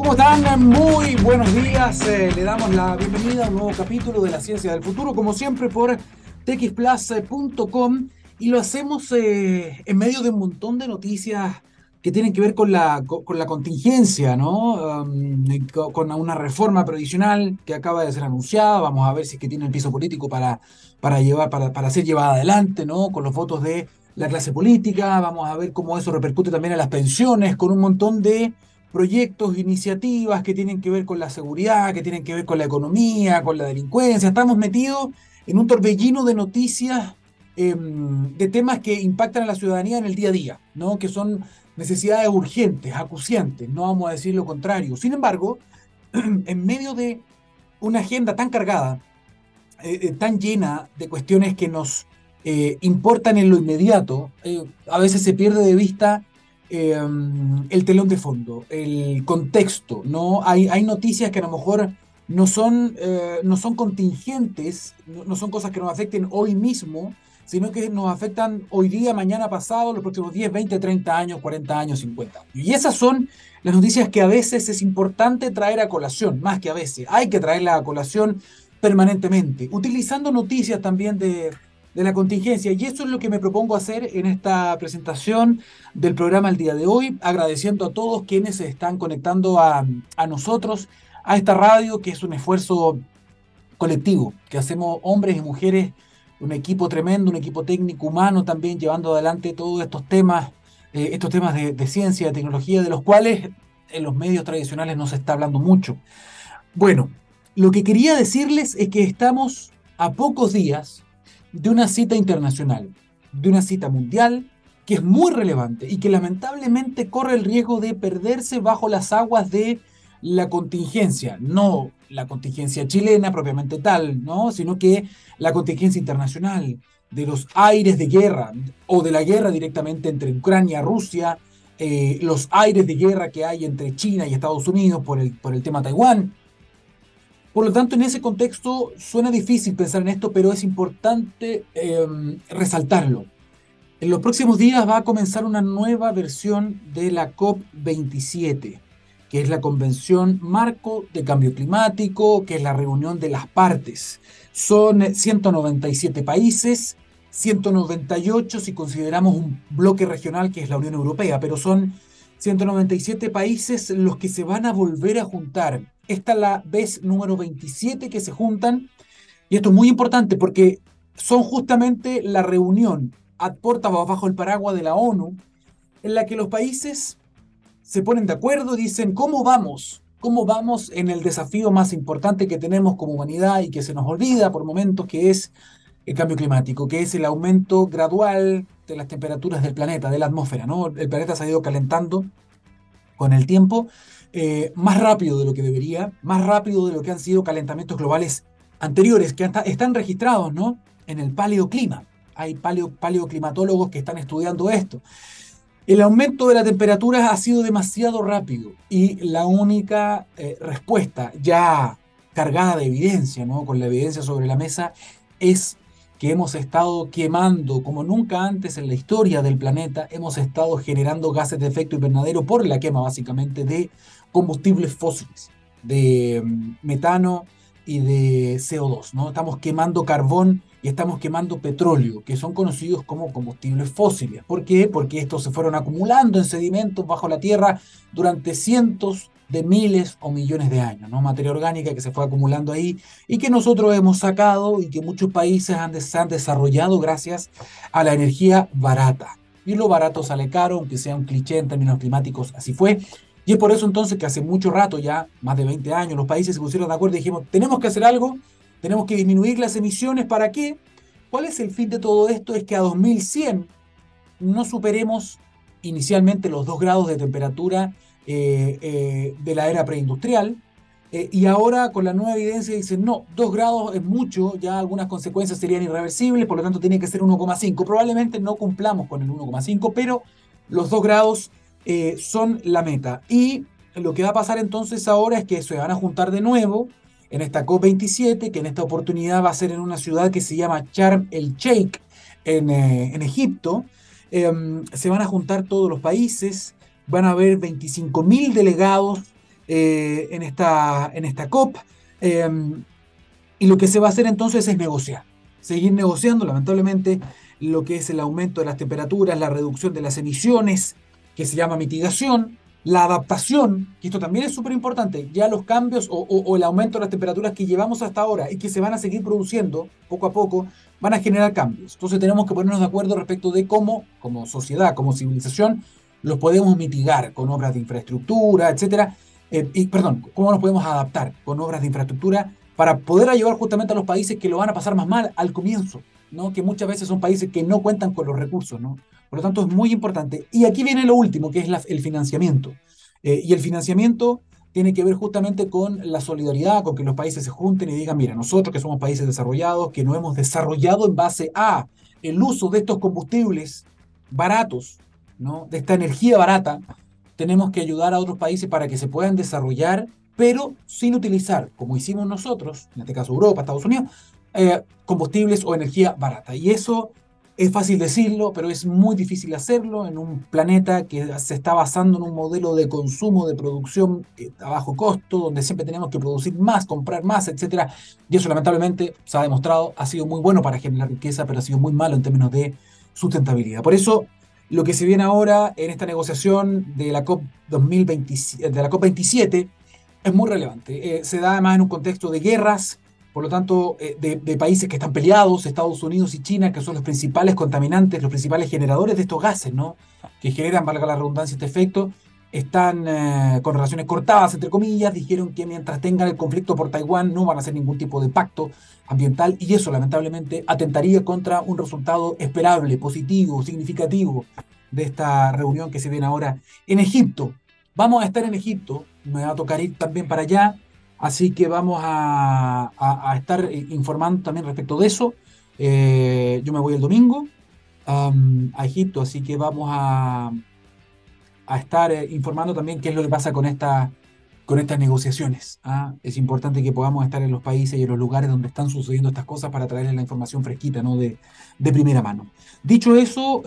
¿Cómo están? Muy buenos días. Eh, le damos la bienvenida a un nuevo capítulo de la Ciencia del Futuro, como siempre por txplus.com y lo hacemos eh, en medio de un montón de noticias que tienen que ver con la, con, la contingencia, ¿no? Um, con una reforma previsional que acaba de ser anunciada. Vamos a ver si es que tiene el piso político para, para, llevar, para, para ser llevada adelante, ¿no? Con los votos de la clase política. Vamos a ver cómo eso repercute también en las pensiones, con un montón de proyectos, iniciativas que tienen que ver con la seguridad, que tienen que ver con la economía, con la delincuencia. Estamos metidos en un torbellino de noticias, em, de temas que impactan a la ciudadanía en el día a día, ¿no? Que son necesidades urgentes, acuciantes, no vamos a decir lo contrario. Sin embargo, en medio de una agenda tan cargada, eh, eh, tan llena de cuestiones que nos eh, importan en lo inmediato, a veces se pierde de vista el telón de fondo, el contexto, ¿no? Hay, hay noticias que a lo mejor no son, no son contingentes, no son cosas que nos afecten hoy mismo, sino que nos afectan hoy día, mañana, pasado, los próximos 10, 20, 30 años, 40 años, 50 años. Y esas son las noticias que a veces es importante traer a colación, más que a veces, hay que traerla a colación permanentemente, utilizando noticias también de, de la contingencia. Y eso es lo que me propongo hacer en esta presentación del programa el día de hoy, agradeciendo a todos quienes se están conectando a, a nosotros, a esta radio, que es un esfuerzo colectivo, que hacemos hombres y mujeres un equipo tremendo, un equipo técnico humano también llevando adelante todos estos temas, eh, estos temas de, ciencia, de tecnología, de los cuales en los medios tradicionales no se está hablando mucho. Bueno, lo que quería decirles es que estamos a pocos días de una cita internacional, de una cita mundial que es muy relevante y que lamentablemente corre el riesgo de perderse bajo las aguas de la contingencia, no la contingencia chilena propiamente tal, ¿no? sino que la contingencia internacional, de los aires de guerra o de la guerra directamente entre Ucrania y Rusia, eh, los aires de guerra que hay entre China y Estados Unidos por el, por el tema Taiwán. Por lo tanto, en ese contexto suena difícil pensar en esto, pero es importante em, resaltarlo. En los próximos días va a comenzar una nueva versión de la COP27 que es la Convención Marco de Cambio Climático, que es la reunión de las partes. Son 197 países, 198 si consideramos un bloque regional que es la Unión Europea, pero son 197 países los que se van a volver a juntar. Esta es la vez número 27 que se juntan, y esto es muy importante porque son justamente la reunión a puerta bajo el paraguas de la ONU, en la que los países se ponen de acuerdo y dicen, ¿cómo vamos? ¿Cómo vamos en el desafío más importante que tenemos como humanidad y que se nos olvida por momentos, que es el cambio climático, que es el aumento gradual de las temperaturas del planeta, de la atmósfera, ¿no? El planeta se ha ido calentando con el tiempo eh, más rápido de lo que debería, más rápido de lo que han sido calentamientos globales anteriores, que están registrados, ¿no? En el paleoclima. Hay paleo, paleoclimatólogos que están estudiando esto. El aumento de la temperatura ha sido demasiado rápido y la única eh, respuesta ya cargada de evidencia, ¿no? con la evidencia sobre la mesa, es que hemos estado quemando como nunca antes en la historia del planeta, hemos estado generando gases de efecto invernadero por la quema básicamente de combustibles fósiles, de mm, metano y de CO2. ¿no? Estamos quemando carbón y estamos quemando petróleo, que son conocidos como combustibles fósiles. ¿Por qué? Porque estos se fueron acumulando en sedimentos bajo la tierra durante cientos de miles o millones de años, ¿no? Materia orgánica que se fue acumulando ahí y que nosotros hemos sacado y que muchos países han, se han desarrollado gracias a la energía barata. Y lo barato sale caro, aunque sea un cliché en términos climáticos, así fue. Y es por eso entonces que hace mucho rato, ya más de 20 años, los países se pusieron de acuerdo y dijimos, tenemos que hacer algo tenemos que disminuir las emisiones. ¿Para qué? ¿Cuál es el fin de todo esto? Es que a 2100 no superemos inicialmente los 2 grados de temperatura de la era preindustrial. Eh, y ahora con la nueva evidencia dicen, no, 2 grados es mucho, ya algunas consecuencias serían irreversibles, por lo tanto tiene que ser 1,5. Probablemente no cumplamos con el 1,5, pero los 2 grados son la meta. Y lo que va a pasar entonces ahora es que se van a juntar de nuevo en esta COP27, que en esta oportunidad va a ser en una ciudad que se llama Charm el Sheikh, en, eh, Egipto. Em, se van a juntar todos los países, van a haber 25.000 delegados eh, en, esta, en esta COP. Em, y lo que se va a hacer entonces es negociar, seguir negociando, lamentablemente, lo que es el aumento de las temperaturas, la reducción de las emisiones, que se llama mitigación, la adaptación, que esto también es súper importante, ya los cambios o, el aumento de las temperaturas que llevamos hasta ahora y que se van a seguir produciendo poco a poco, van a generar cambios. Entonces tenemos que ponernos de acuerdo respecto de cómo, como sociedad, como civilización, los podemos mitigar con obras de infraestructura, etcétera. Eh, perdón, cómo nos podemos adaptar con obras de infraestructura para poder ayudar justamente a los países que lo van a pasar más mal al comienzo, ¿no? que muchas veces son países que no cuentan con los recursos. ¿no? Por lo tanto, es muy importante. Y aquí viene lo último, que es el financiamiento. Eh, y el financiamiento tiene que ver justamente con la solidaridad, con que los países se junten y digan, mira, nosotros que somos países desarrollados, que no hemos desarrollado en base a el uso de estos combustibles baratos, ¿no? de esta energía barata, tenemos que ayudar a otros países para que se puedan desarrollar, pero sin utilizar, como hicimos nosotros, en este caso Europa, Estados Unidos, eh, combustibles o energía barata. Y eso es fácil decirlo, pero es muy difícil hacerlo en un planeta que se está basando en un modelo de consumo, de producción eh, a bajo costo, donde siempre tenemos que producir más, comprar más, etc. Y eso lamentablemente se ha demostrado, ha sido muy bueno para generar riqueza, pero ha sido muy malo en términos de sustentabilidad. Por eso, lo que se viene ahora en esta negociación de la COP, 2020, de la COP 27 es muy relevante. Eh, se da además en un contexto de guerras, por lo tanto, eh, de, países que están peleados, Estados Unidos y China, que son los principales contaminantes, los principales generadores de estos gases, ¿no? Que generan, valga la redundancia, este efecto, están eh, con relaciones cortadas, entre comillas, dijeron que mientras tengan el conflicto por Taiwán no van a hacer ningún tipo de pacto ambiental y eso lamentablemente atentaría contra un resultado esperable, positivo, significativo de esta reunión que se viene ahora en Egipto. Vamos a estar en Egipto, me va a tocar ir también para allá Así que vamos a, estar eh, informando también respecto de eso. Eh, yo me voy el domingo a Egipto, así que vamos a, a estar eh, informando también qué es lo que pasa con, esta, con estas negociaciones. ¿ah? Es importante que podamos estar en los países y en los lugares donde están sucediendo estas cosas para traerles la información fresquita, ¿no? de, de primera mano. Dicho eso,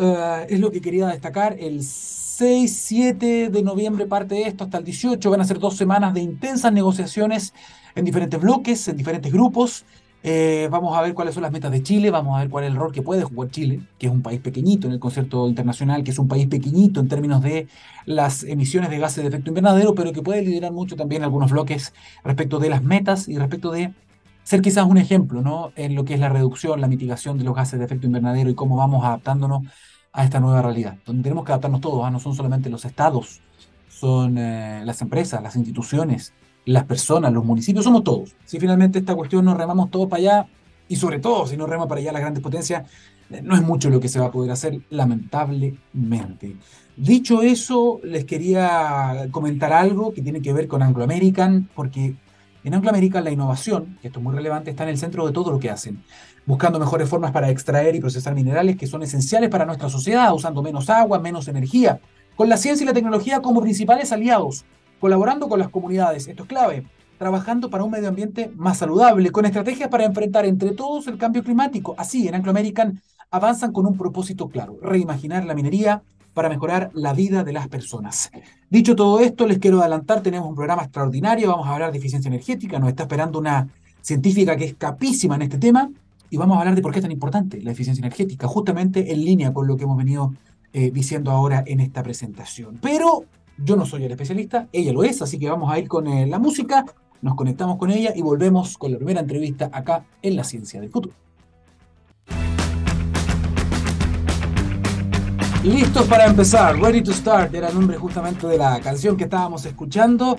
es lo que quería destacar. El 6, 7 de noviembre parte de esto hasta el 18. Van a ser dos semanas de intensas negociaciones en diferentes bloques, en diferentes grupos. Eh, vamos a ver cuáles son las metas de Chile, vamos a ver cuál es el rol que puede jugar Chile, que es un país pequeñito en el concierto internacional, que es un país pequeñito en términos de las emisiones de gases de efecto invernadero, pero que puede liderar mucho también algunos bloques respecto de las metas y respecto de ser quizás un ejemplo ¿no? en lo que es la reducción, la mitigación de los gases de efecto invernadero y cómo vamos adaptándonos a esta nueva realidad, donde tenemos que adaptarnos todos, ¿ah? no son solamente los estados, son eh, las empresas, las instituciones, las personas, los municipios, somos todos. Si finalmente esta cuestión nos remamos todos para allá, y sobre todo si nos rema para allá las grandes potencias, eh, no es mucho lo que se va a poder hacer, lamentablemente. Dicho eso, les quería comentar algo que tiene que ver con Anglo American, porque en Anglo American la innovación, que esto es muy relevante, está en el centro de todo lo que hacen buscando mejores formas para extraer y procesar minerales que son esenciales para nuestra sociedad, usando menos agua, menos energía, con la ciencia y la tecnología como principales aliados, colaborando con las comunidades, esto es clave, trabajando para un medio ambiente más saludable, con estrategias para enfrentar entre todos el cambio climático. Así, en Anglo American avanzan con un propósito claro, reimaginar la minería para mejorar la vida de las personas. Dicho todo esto, les quiero adelantar, tenemos un programa extraordinario, vamos a hablar de eficiencia energética, nos está esperando una científica que es capísima en este tema, y vamos a hablar de por qué es tan importante la eficiencia energética, justamente en línea con lo que hemos venido eh, diciendo ahora en esta presentación. Pero yo no soy el especialista, ella lo es, así que vamos a ir con eh, la música, nos conectamos con ella y volvemos con la primera entrevista acá en La Ciencia del Futuro. Listos para empezar, Ready to Start era el nombre justamente de la canción que estábamos escuchando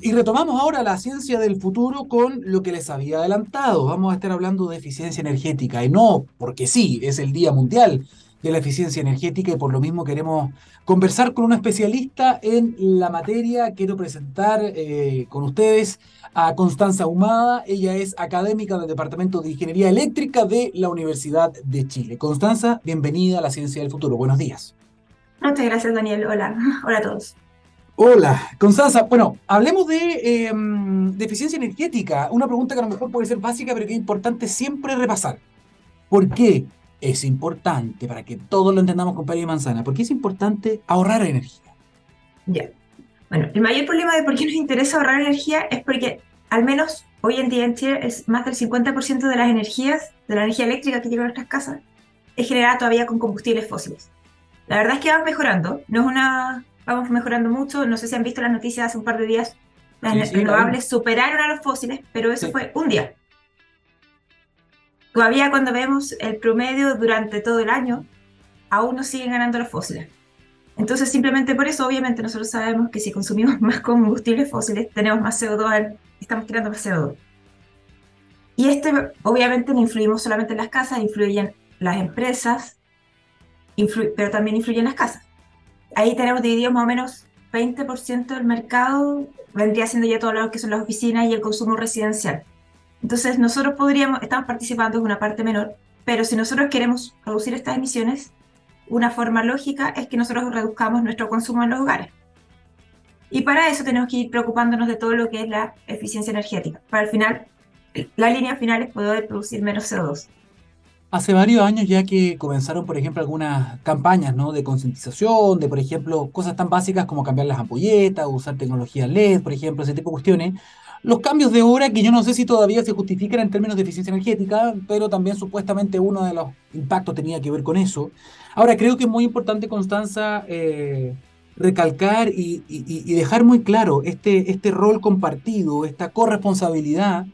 y retomamos ahora la ciencia del futuro con lo que les había adelantado. Vamos a estar hablando de eficiencia energética y no porque sí, es el Día Mundial de la Eficiencia Energética y por lo mismo queremos conversar con una especialista en la materia. Quiero presentar eh, con ustedes a Constanza Humada. Ella es académica del Departamento de Ingeniería Eléctrica de la Universidad de Chile. Constanza, bienvenida a la Ciencia del Futuro. Buenos días. Muchas gracias, Daniel. Hola. Hola a todos. Hola, Constanza. Bueno, hablemos em, de, eficiencia energética. Una pregunta que a lo mejor puede ser básica, pero que es importante siempre repasar. ¿Por qué es importante, para que todos lo entendamos con pera y manzana, por qué es importante ahorrar energía? Ya. Bueno, el mayor problema de por qué nos interesa ahorrar energía es porque al menos hoy en día en Chile es más del 50% de las energías, de la energía eléctrica que llega a nuestras casas, es generada todavía con combustibles fósiles. La verdad es que vamos mejorando, no es una, vamos mejorando mucho, no sé si han visto las noticias hace un par de días, las renovables superaron a los fósiles, pero eso fue un día. Todavía cuando vemos el promedio durante todo el año, aún nos siguen ganando los fósiles. Entonces, simplemente por eso, obviamente, nosotros sabemos que si consumimos más combustibles fósiles, tenemos más CO2, estamos tirando más CO2. Y este, obviamente, no influimos solamente en las casas, influyen las empresas, pero también influyen las casas. Ahí tenemos dividido más o menos 20% del mercado, vendría siendo ya todo lo que son las oficinas y el consumo residencial. Entonces, nosotros podríamos, estamos participando en una parte menor, pero si nosotros queremos reducir estas emisiones, una forma lógica es que nosotros reduzcamos nuestro consumo en los hogares. Y para eso tenemos que ir preocupándonos de todo lo que es la eficiencia energética. Para el final, la línea final es poder producir menos CO2. Hace varios años ya que comenzaron, por ejemplo, algunas campañas ¿no? de concientización, de, por ejemplo, cosas tan básicas como cambiar las ampolletas, usar tecnología LED, por ejemplo, ese tipo de cuestiones. Los cambios de hora que yo no sé si todavía se justifican en términos de eficiencia energética, pero también supuestamente uno de los impactos tenía que ver con eso. Ahora, creo que es muy importante, Constanza, eh, recalcar y, dejar muy claro este, este rol compartido, esta corresponsabilidad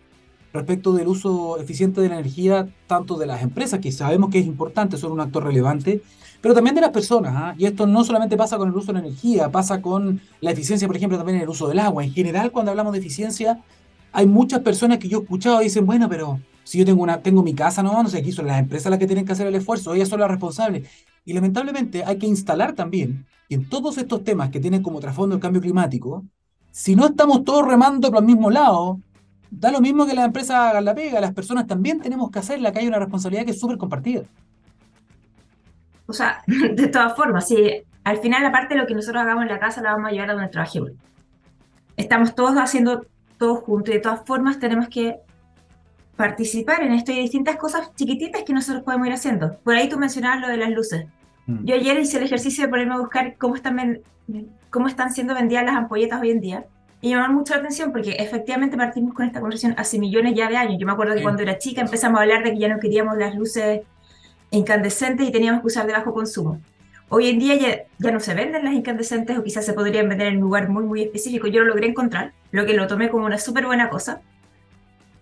respecto del uso eficiente de la energía, tanto de las empresas, que sabemos que es importante, son un actor relevante, pero también de las personas. ¿ah? Y esto no solamente pasa con el uso de la energía, pasa con la eficiencia, por ejemplo, también en el uso del agua. En general, cuando hablamos de eficiencia, hay muchas personas que yo he escuchado y dicen, bueno, pero si yo tengo, una, tengo mi casa, no, sé, aquí son las empresas las que tienen que hacer el esfuerzo, ellas son las responsables. Y lamentablemente hay que instalar también, en todos estos temas que tienen como trasfondo el cambio climático, si no estamos todos remando por el mismo lado, da lo mismo que las empresas hagan la pega, las personas también tenemos que hacerla, que hay una responsabilidad que es súper compartida. O sea, de todas formas, si al final, aparte de lo que nosotros hagamos en la casa, la vamos a llevar a donde trabajemos. Estamos todos haciendo todo juntos y de todas formas tenemos que participar en esto y distintas cosas chiquititas que nosotros podemos ir haciendo. Por ahí tú mencionabas lo de las luces. Mm. Yo ayer hice el ejercicio de ponerme a buscar cómo están, cómo están siendo vendidas las ampolletas hoy en día y llamar mucho la atención porque efectivamente partimos con esta conversación hace millones ya de años. Yo me acuerdo que cuando era chica empezamos a hablar de que ya no queríamos las luces incandescentes y teníamos que usar de bajo consumo. Hoy en día ya, ya, no se venden las incandescentes o quizás se podrían vender en un lugar muy, muy específico. Yo lo logré encontrar, lo que lo tomé como una súper buena cosa.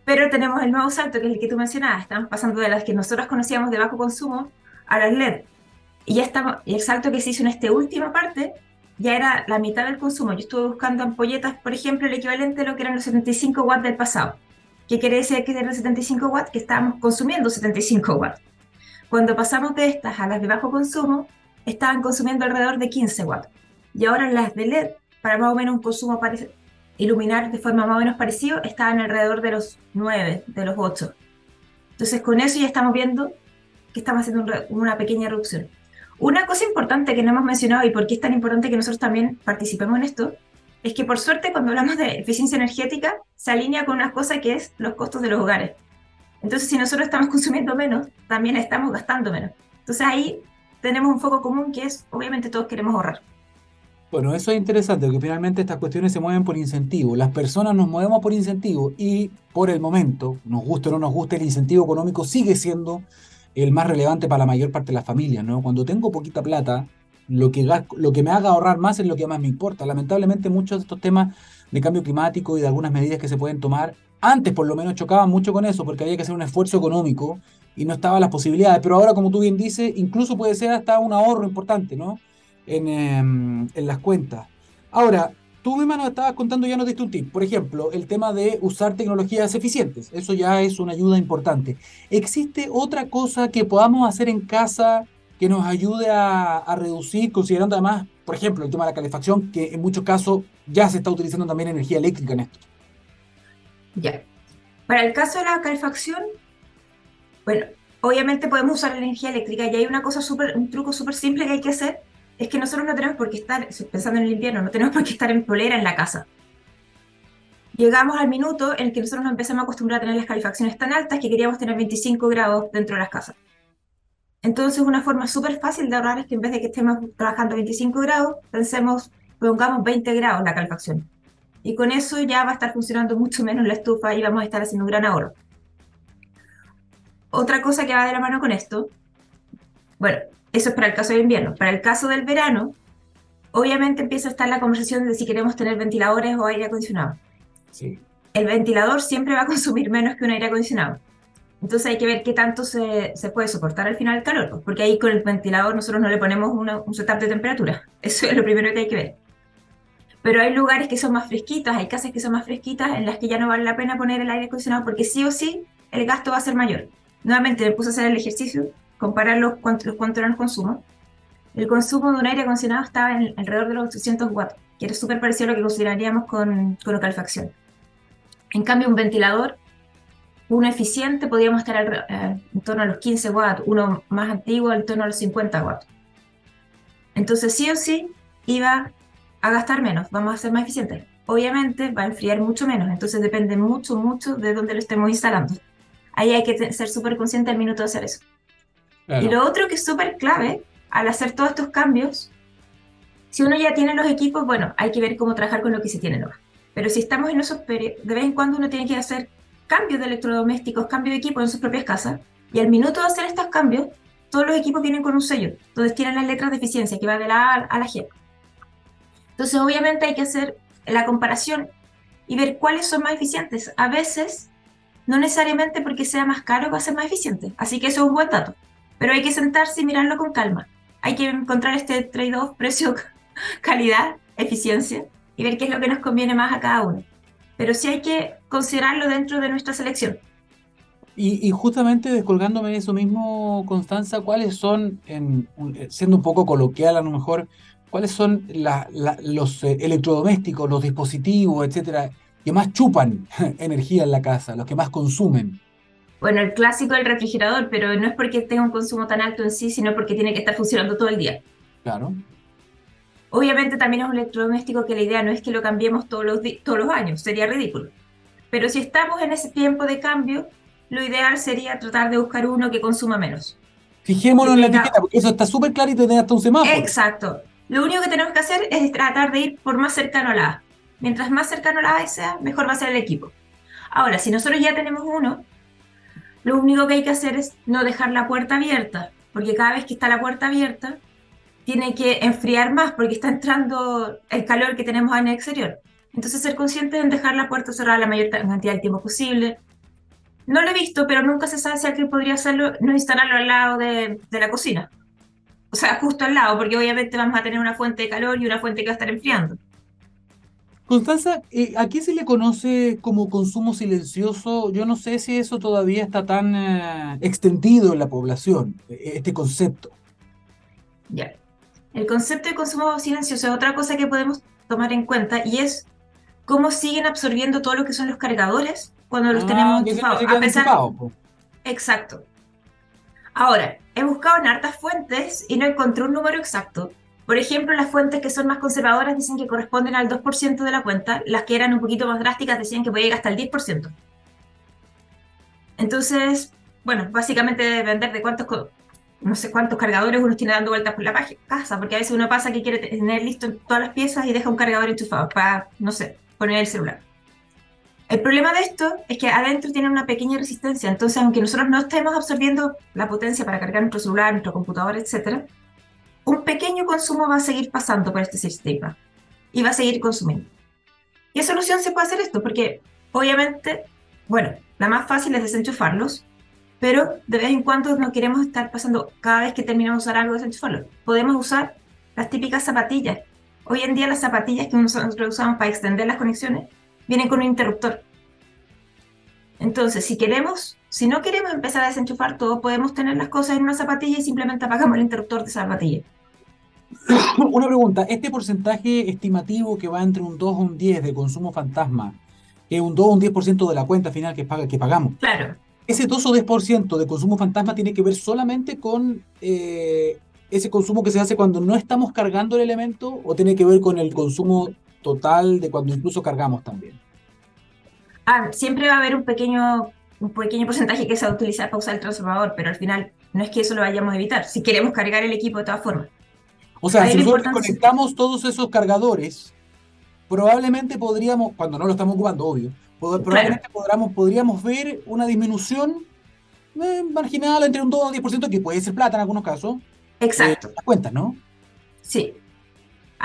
Pero tenemos el nuevo salto, que es el que tú mencionabas. Estamos pasando de las que nosotros conocíamos de bajo consumo a las LED. Y ya estamos, y el salto que se hizo en esta última parte ya era la mitad del consumo. Yo estuve buscando ampolletas, por ejemplo, el equivalente a lo que eran los 75 watts del pasado. ¿Qué quiere decir que eran los 75 watts? Que estábamos consumiendo 75 watts. Cuando pasamos de estas a las de bajo consumo, estaban consumiendo alrededor de 15 watts. Y ahora las de LED, para más o menos un consumo iluminar de forma más o menos parecida, estaban alrededor de los 9, de los 8. Entonces con eso ya estamos viendo que estamos haciendo una pequeña reducción. Una cosa importante que no hemos mencionado y por qué es tan importante que nosotros también participemos en esto, es que por suerte cuando hablamos de eficiencia energética se alinea con una cosa que es los costos de los hogares. Entonces si nosotros estamos consumiendo menos, también estamos gastando menos. Entonces ahí tenemos un foco común que es, obviamente todos queremos ahorrar. Bueno, eso es interesante, porque finalmente estas cuestiones se mueven por incentivo. Las personas nos movemos por incentivo y por el momento, nos guste o no nos guste, el incentivo económico sigue siendo el más relevante para la mayor parte de las familias, ¿no? Cuando tengo poquita plata, lo que, lo que me haga ahorrar más es lo que más me importa. Lamentablemente muchos de estos temas de cambio climático y de algunas medidas que se pueden tomar, antes por lo menos chocaban mucho con eso, porque había que hacer un esfuerzo económico y no estaban las posibilidades. Pero ahora, como tú bien dices, incluso puede ser hasta un ahorro importante, ¿no? En, em, las cuentas. Ahora, Tú misma nos estabas contando, ya nos diste un tip. Por ejemplo, el tema de usar tecnologías eficientes. Eso ya es una ayuda importante. ¿Existe otra cosa que podamos hacer en casa que nos ayude a, reducir, considerando además, por ejemplo, el tema de la calefacción, que en muchos casos ya se está utilizando también energía eléctrica en esto? Ya. Para el caso de la calefacción, bueno, obviamente podemos usar energía eléctrica y hay una cosa súper, un truco súper simple que hay que hacer, es que nosotros no tenemos por qué estar, pensando en el invierno, no tenemos por qué estar en polera en la casa. Llegamos al minuto en el que nosotros nos empezamos a acostumbrar a tener las calefacciones tan altas que queríamos tener 25 grados dentro de las casas. Entonces, una forma súper fácil de ahorrar es que en vez de que estemos trabajando a 25 grados, pensemos pongamos 20 grados la calefacción. Y con eso ya va a estar funcionando mucho menos la estufa y vamos a estar haciendo un gran ahorro. Otra cosa que va de la mano con esto, bueno, eso es para el caso del invierno. Para el caso del verano, obviamente empieza a estar la conversación de si queremos tener ventiladores o aire acondicionado. Sí. El ventilador siempre va a consumir menos que un aire acondicionado. Entonces hay que ver qué tanto se, se puede soportar al final el calor, porque ahí con el ventilador nosotros no le ponemos un setup de temperatura. Eso es lo primero que hay que ver. Pero hay lugares que son más fresquitas, hay casas que son más fresquitas en las que ya no vale la pena poner el aire acondicionado porque sí o sí el gasto va a ser mayor. Nuevamente me puse a hacer el ejercicio, comparar los, los cuánto eran los consumos. El consumo de un aire acondicionado estaba en alrededor de los 800 watts, que era súper parecido a lo que consideraríamos con, con calefacción. En cambio, un ventilador uno eficiente podríamos estar eh, en torno a los 15 watts, uno más antiguo en torno a los 50 watts. Entonces sí o sí iba a gastar menos, vamos a ser más eficientes. Obviamente va a enfriar mucho menos, entonces depende mucho, mucho de dónde lo estemos instalando. Ahí hay que ser súper consciente al minuto de hacer eso. Y lo otro que es súper clave al hacer todos estos cambios, si uno ya tiene los equipos, bueno, hay que ver cómo trabajar con lo que se tiene nuevo. Pero si estamos en esos periodos, de vez en cuando uno tiene que hacer cambios de electrodomésticos, cambio de equipo en sus propias casas, y al minuto de hacer estos cambios, todos los equipos vienen con un sello, donde tienen las letras de eficiencia, que va de la A a la G. Entonces, obviamente hay que hacer la comparación y ver cuáles son más eficientes. A veces, no necesariamente porque sea más caro va a ser más eficiente, así que eso es un buen dato. Pero hay que sentarse y mirarlo con calma. Hay que encontrar este trade-off precio, calidad, eficiencia y ver qué es lo que nos conviene más a cada uno pero sí hay que considerarlo dentro de nuestra selección. Y, justamente descolgándome de eso mismo, Constanza, ¿cuáles son, en, siendo un poco coloquial a lo mejor, cuáles son los eh, electrodomésticos, los dispositivos, etcétera, que más chupan energía en la casa, los que más consumen? Bueno, el clásico del refrigerador, pero no es porque tenga un consumo tan alto en sí, sino porque tiene que estar funcionando todo el día. Claro. Obviamente también es un electrodoméstico que la idea no es que lo cambiemos todos los, todos los años, sería ridículo. Pero si estamos en ese tiempo de cambio, lo ideal sería tratar de buscar uno que consuma menos. Fijémonos en la etiqueta, porque eso está súper clarito y tiene hasta un semáforo. Exacto. Lo único que tenemos que hacer es tratar de ir por más cercano a la A. Mientras más cercano a la A sea, mejor va a ser el equipo. Ahora, si nosotros ya tenemos uno, lo único que hay que hacer es no dejar la puerta abierta, porque cada vez que está la puerta abierta, tiene que enfriar más porque está entrando el calor que tenemos en el exterior. Entonces ser consciente en dejar la puerta cerrada la mayor cantidad de tiempo posible. No lo he visto, pero nunca se sabe si alguien podría hacerlo, no instalarlo al lado de, de la cocina. O sea, justo al lado, porque obviamente vamos a tener una fuente de calor y una fuente que va a estar enfriando. Constanza, eh, ¿a qué se le conoce como consumo silencioso? Yo no sé si eso todavía está tan eh, extendido en la población, eh, este concepto. Ya. El concepto de consumo silencioso es otra cosa que podemos tomar en cuenta y es cómo siguen absorbiendo todo lo que son los cargadores cuando los ah, tenemos enchufados. Exacto. Ahora, he buscado en hartas fuentes y no encontré un número exacto. Por ejemplo, las fuentes que son más conservadoras dicen que corresponden al 2% de la cuenta, las que eran un poquito más drásticas decían que podía llegar hasta el 10%. Entonces, bueno, básicamente depender de cuántos no sé cuántos cargadores uno tiene dando vueltas por la casa, porque a veces uno pasa que quiere tener listo todas las piezas y deja un cargador enchufado para, no sé, poner el celular. El problema de esto es que adentro tiene una pequeña resistencia, entonces aunque nosotros no estemos absorbiendo la potencia para cargar nuestro celular, nuestro computador, etc., un pequeño consumo va a seguir pasando por este sistema y va a seguir consumiendo. ¿Y qué solución se puede hacer esto? Porque obviamente, bueno, la más fácil es desenchufarlos, pero de vez en cuando no queremos estar pasando cada vez que terminamos de usar algo desenchufarlo. Podemos usar las típicas zapatillas. Hoy en día las zapatillas que nosotros usamos para extender las conexiones vienen con un interruptor. Entonces, si queremos, si no queremos empezar a desenchufar todo, podemos tener las cosas en una zapatilla y simplemente apagamos el interruptor de esa zapatilla. Una pregunta, este porcentaje estimativo que va entre un 2 o un 10 de consumo fantasma, que es un 2 o un 10% de la cuenta final que, paga, que pagamos. Claro ese 2 o 10% de consumo fantasma tiene que ver solamente con eh, ese consumo que se hace cuando no estamos cargando el elemento o tiene que ver con el consumo total de cuando incluso cargamos también. Ah, siempre va a haber un pequeño, un pequeño porcentaje que se va a utilizar para usar el transformador, pero al final no es que eso lo vayamos a evitar, si queremos cargar el equipo de todas formas. O sea, si nosotros conectamos todos esos cargadores, probablemente podríamos, cuando no lo estamos ocupando, obvio, probablemente podríamos, podríamos ver una disminución eh, marginal entre un 2 y 10%, que puede ser plata en algunos casos. Exacto. Eh, cuentas, ¿no? Sí.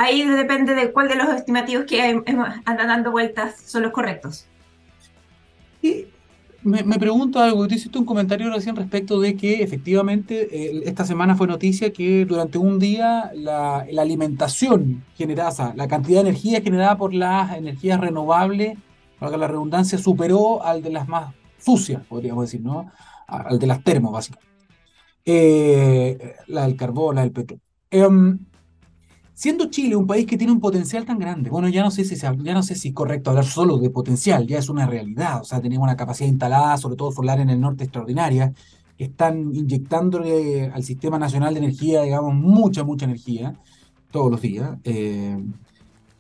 Ahí depende de cuál de los estimativos que andan dando vueltas son los correctos. Y me, pregunto algo, tú hiciste un comentario recién respecto de que efectivamente esta semana fue noticia que durante un día la, alimentación generada, la cantidad de energía generada por las energías renovables, para la redundancia, superó al de las más sucias, podríamos decir, ¿no? Al de las termos, básicamente. Eh, la del carbón, la del petróleo. Em, Siendo Chile un país que tiene un potencial tan grande, bueno, ya no sé si ya no sé si es correcto hablar solo de potencial, ya es una realidad, o sea, tenemos una capacidad instalada, sobre todo solar en el norte extraordinaria, están inyectándole al Sistema Nacional de Energía, digamos, mucha, mucha energía todos los días. Eh,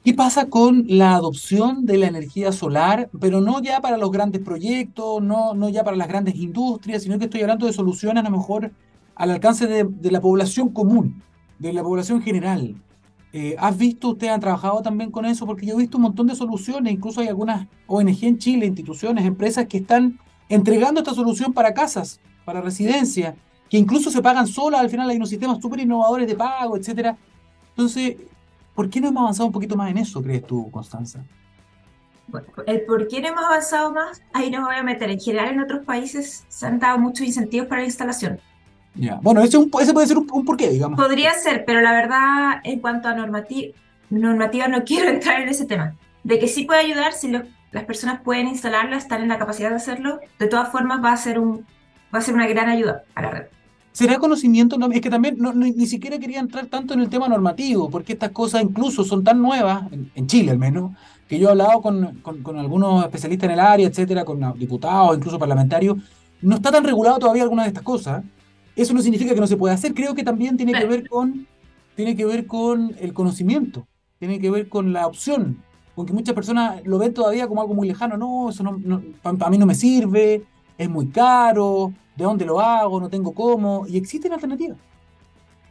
¿Qué pasa con la adopción de la energía solar, pero no ya para los grandes proyectos, no, no ya para las grandes industrias, sino que estoy hablando de soluciones a lo mejor al alcance de la población común, de la población general? Eh, ¿Has visto, ustedes han trabajado también con eso? Porque yo he visto un montón de soluciones, incluso hay algunas ONG en Chile, instituciones, empresas que están entregando esta solución para casas, para residencias, que incluso se pagan solas, al final hay unos sistemas súper innovadores de pago, etcétera. Entonces, ¿por qué no hemos avanzado un poquito más en eso, crees tú, Constanza? Bueno, el por qué no hemos avanzado más, ahí no me voy a meter. En general, en otros países se han dado muchos incentivos para la instalación. Bueno, ese, puede ser un, porqué, digamos. Podría ser, pero la verdad, en cuanto a normativa, normativa, no quiero entrar en ese tema. De que sí puede ayudar si las personas pueden instalarla, están en la capacidad de hacerlo, de todas formas va a ser, un, va a ser una gran ayuda a la red. ¿Será conocimiento? es que también ni, siquiera quería entrar tanto en el tema normativo, porque estas cosas incluso son tan nuevas, en, Chile al menos, que yo he hablado con, con, con, algunos especialistas en el área, etcétera, con diputados, incluso parlamentarios, no está tan regulado todavía alguna de estas cosas. Eso no significa que no se pueda hacer. Creo que también tiene que ver con, tiene que ver con el conocimiento, tiene que ver con la opción, con que muchas personas lo ven todavía como algo muy lejano. No, eso no, para mí no me sirve, es muy caro, ¿de dónde lo hago? No tengo cómo. Y existen alternativas.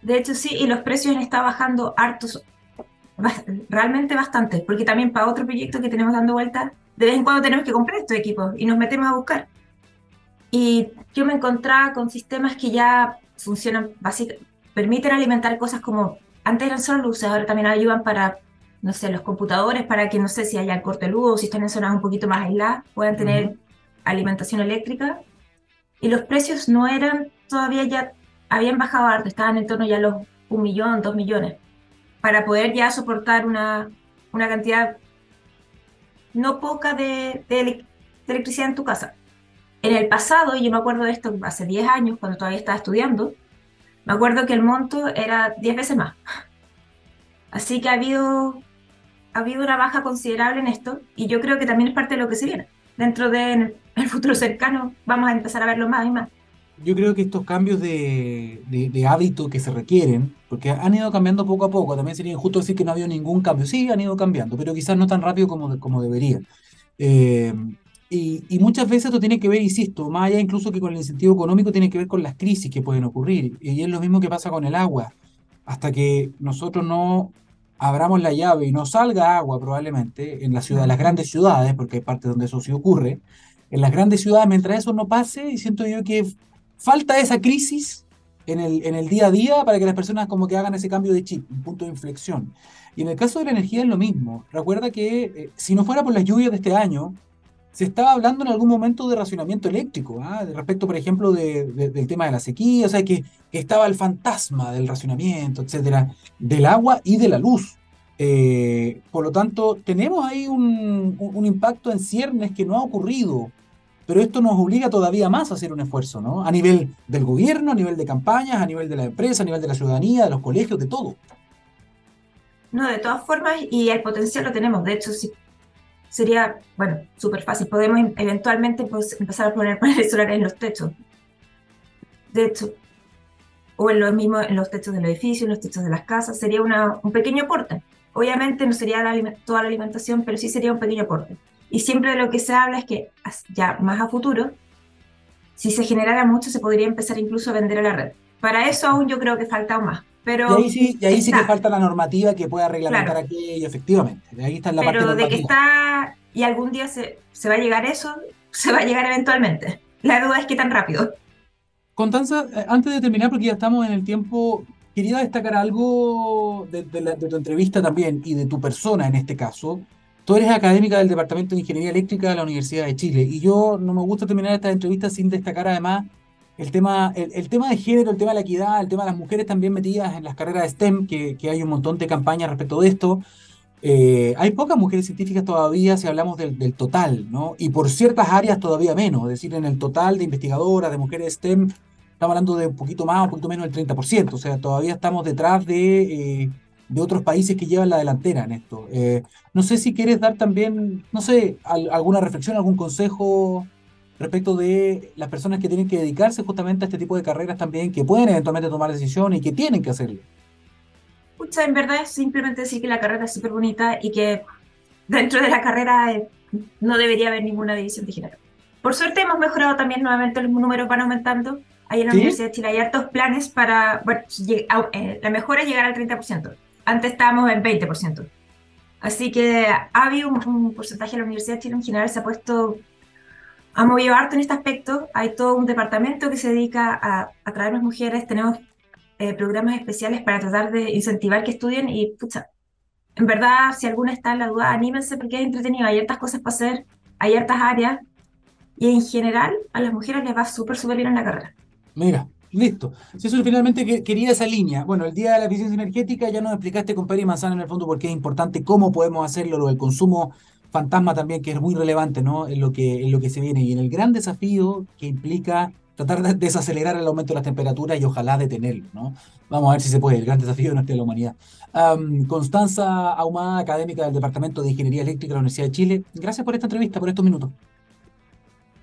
De hecho, sí, y los precios han estado bajando hartos, realmente bastante, porque también para otro proyecto que tenemos dando vueltas, de vez en cuando tenemos que comprar estos equipos y nos metemos a buscar. Y yo me encontraba con sistemas que ya funcionan, básicamente, permiten alimentar cosas como, antes eran solo luces, ahora también ayudan para, no sé, los computadores, para que, no sé, si haya corte de luz o si están en zonas un poquito más aisladas, puedan tener alimentación eléctrica. Y los precios no eran, todavía ya habían bajado harto, estaban en torno ya a los un millón, dos millones, para poder ya soportar una, una cantidad no poca de, de electricidad en tu casa. En el pasado, yo me acuerdo de esto hace 10 años, cuando todavía estaba estudiando, me acuerdo que el monto era 10 veces más. Así que ha habido, ha habido una baja considerable en esto, y yo creo que también es parte de lo que se viene. Dentro del futuro cercano vamos a empezar a verlo más y más. Yo creo que estos cambios de, de, hábito que se requieren, porque han ido cambiando poco a poco, también sería injusto decir que no ha habido ningún cambio. Sí, han ido cambiando, pero quizás no tan rápido como, como debería. Eh, y, muchas veces esto tiene que ver, insisto, más allá incluso que con el incentivo económico, tiene que ver con las crisis que pueden ocurrir. Y es lo mismo que pasa con el agua. Hasta que nosotros no abramos la llave y no salga agua probablemente en la ciudad, las grandes ciudades, porque hay partes donde eso sí ocurre, en las grandes ciudades, mientras eso no pase, y siento yo que falta esa crisis en el, en el día a día para que las personas como que hagan ese cambio de chip, un punto de inflexión. Y en el caso de la energía es lo mismo. Recuerda que eh, si no fuera por las lluvias de este año, se estaba hablando en algún momento de racionamiento eléctrico, ¿ah? respecto, por ejemplo, del tema de la sequía, o sea, que, estaba el fantasma del racionamiento, etcétera, del agua y de la luz. Eh, por lo tanto, tenemos ahí un, impacto en ciernes que no ha ocurrido, pero esto nos obliga todavía más a hacer un esfuerzo, ¿no? A nivel del gobierno, a nivel de campañas, a nivel de la empresa, a nivel de la ciudadanía, de los colegios, de todo. No, de todas formas, y el potencial lo tenemos. De hecho, si sería, bueno, súper fácil. Podemos eventualmente pues, empezar a poner paneles solares en los techos. De hecho, o en los mismos, en los techos del edificio, en los techos de las casas, sería una, un pequeño aporte. Obviamente no sería toda la alimentación, pero sí sería un pequeño aporte. Y siempre de lo que se habla es que ya más a futuro, si se generara mucho, se podría empezar incluso a vender a la red. Para eso aún yo creo que falta más Pero y ahí sí, y ahí sí que falta la normativa que pueda reglamentar Claro. aquello, efectivamente. Ahí está la parte pero de que está y algún día se, se va a llegar eso, se va a llegar eventualmente. La duda es qué tan rápido. Constanza, eh, antes de terminar, porque ya estamos en el tiempo, quería destacar algo de, de la- de tu entrevista también y de tu persona en este caso. Tú eres académica del Departamento de Ingeniería Eléctrica de la Universidad de Chile y yo no me gusta terminar esta entrevista sin destacar además el tema, el, el tema de género, el tema de la equidad, el tema de las mujeres también metidas en las carreras de STEM, que, que hay un montón de campañas respecto de esto. Eh, hay pocas mujeres científicas todavía si hablamos del, del total, ¿no? Y por ciertas áreas todavía menos, es decir, en el total de investigadoras, de mujeres STEM, estamos hablando de un poquito más, un poquito menos del 30%, o sea, todavía estamos detrás de, eh, de otros países que llevan la delantera en esto. Eh, no sé si quieres dar también, no sé, al- alguna reflexión, algún consejo respecto de las personas que tienen que dedicarse justamente a este tipo de carreras también, que pueden eventualmente tomar decisiones y que tienen que hacerlo. Pucha, en verdad es simplemente decir que la carrera es súper bonita y que dentro de la carrera eh, no debería haber ninguna división de género. Por suerte hemos mejorado también nuevamente, los números van aumentando. Ahí en la ¿Sí? Universidad de Chile hay hartos planes para, bueno, eh, la mejora es llegar al 30%. Antes estábamos en 20%. Así que ha habido un, un porcentaje de la Universidad de Chile en general se ha puesto, ha movido harto en este aspecto. Hay todo un departamento que se dedica a, a traer más mujeres. Tenemos eh, programas especiales para tratar de incentivar que estudien y, pucha, en verdad, si alguna está en la duda, anímense porque es entretenido. Hay hartas cosas para hacer, hay hartas áreas y en general a las mujeres les va súper, súper bien en la carrera. Mira, listo. Si eso finalmente que- quería esa línea. Bueno, el día de la eficiencia energética ya nos explicaste con Peri Manzano en el fondo por qué es importante, cómo podemos hacerlo, lo del consumo fantasma también, que es muy relevante, ¿no? En lo que, en lo que se viene. Y en el gran desafío que implica tratar de desacelerar el aumento de las temperaturas y ojalá detenerlo, ¿no? Vamos a ver si se puede, el gran desafío de nuestra la humanidad. Constanza Ahumada, académica del Departamento de Ingeniería Eléctrica de la Universidad de Chile, gracias por esta entrevista, por estos minutos.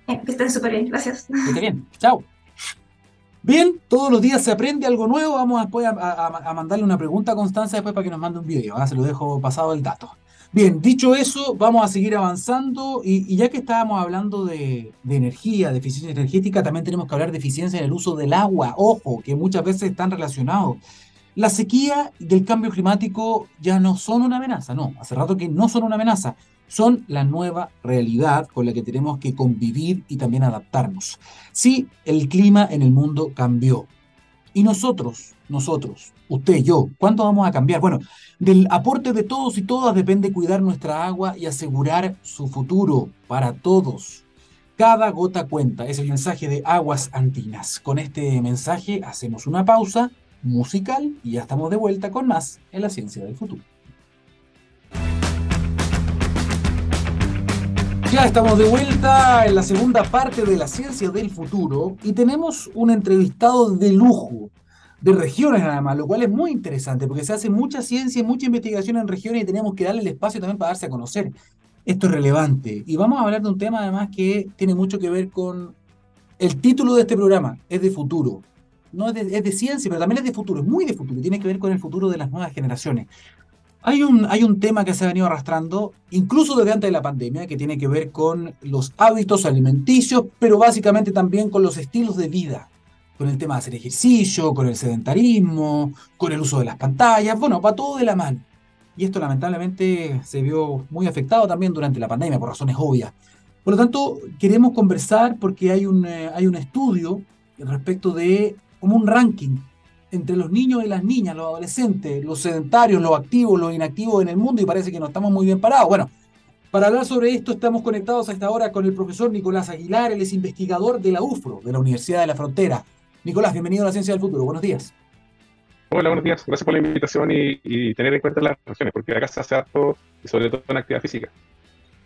Eh, que estén súper bien, gracias. Que esté bien. Chao. Bien, todos los días se aprende algo nuevo. Vamos después a, a- a mandarle una pregunta a Constanza después para que nos mande un video. ¿ah? Se lo dejo pasado el dato. Bien, dicho eso, vamos a seguir avanzando. Y, ya que estábamos hablando de, de energía, de eficiencia energética, también tenemos que hablar de eficiencia en el uso del agua. Ojo, que muchas veces están relacionados. La sequía y el cambio climático ya no son una amenaza, no. Hace rato que no son una amenaza. Son la nueva realidad con la que tenemos que convivir y también adaptarnos. Sí, el clima en el mundo cambió. Y nosotros, nosotros, usted, yo, ¿cuánto vamos a cambiar? Bueno, del aporte de todos y todas depende cuidar nuestra agua y asegurar su futuro para todos. Cada gota cuenta, es el mensaje de Aguas Andinas. Con este mensaje hacemos una pausa musical y ya estamos de vuelta con más en la ciencia del futuro. Ya estamos de vuelta en la segunda parte de la ciencia del futuro y tenemos un entrevistado de lujo, de regiones nada más, lo cual es muy interesante porque se hace mucha ciencia y mucha investigación en regiones y tenemos que darle el espacio también para darse a conocer. Esto es relevante y vamos a hablar de un tema además que tiene mucho que ver con el título de este programa, es de futuro. No es de, es de ciencia, pero también es de futuro, es muy de futuro tiene que ver con el futuro de las nuevas generaciones. Hay un, hay un tema que se ha venido arrastrando, incluso desde antes de la pandemia, que tiene que ver con los hábitos alimenticios, pero básicamente también con los estilos de vida, con el tema de hacer ejercicio, con el sedentarismo, con el uso de las pantallas, bueno, va todo de la mano. Y esto lamentablemente se vio muy afectado también durante la pandemia, por razones obvias. Por lo tanto, queremos conversar porque hay un, eh, hay un estudio respecto de como un ranking entre los niños y las niñas, los adolescentes, los sedentarios, los activos, los inactivos en el mundo y parece que no estamos muy bien parados. Bueno, para hablar sobre esto estamos conectados a esta hora con el profesor Nicolás Aguilar, él es investigador de la UFRO, de la Universidad de la Frontera. Nicolás, bienvenido a la Ciencia del Futuro, buenos días. Hola, buenos días. Gracias por la invitación y, y tener en cuenta las regiones, porque acá se hace harto y sobre todo en actividad física.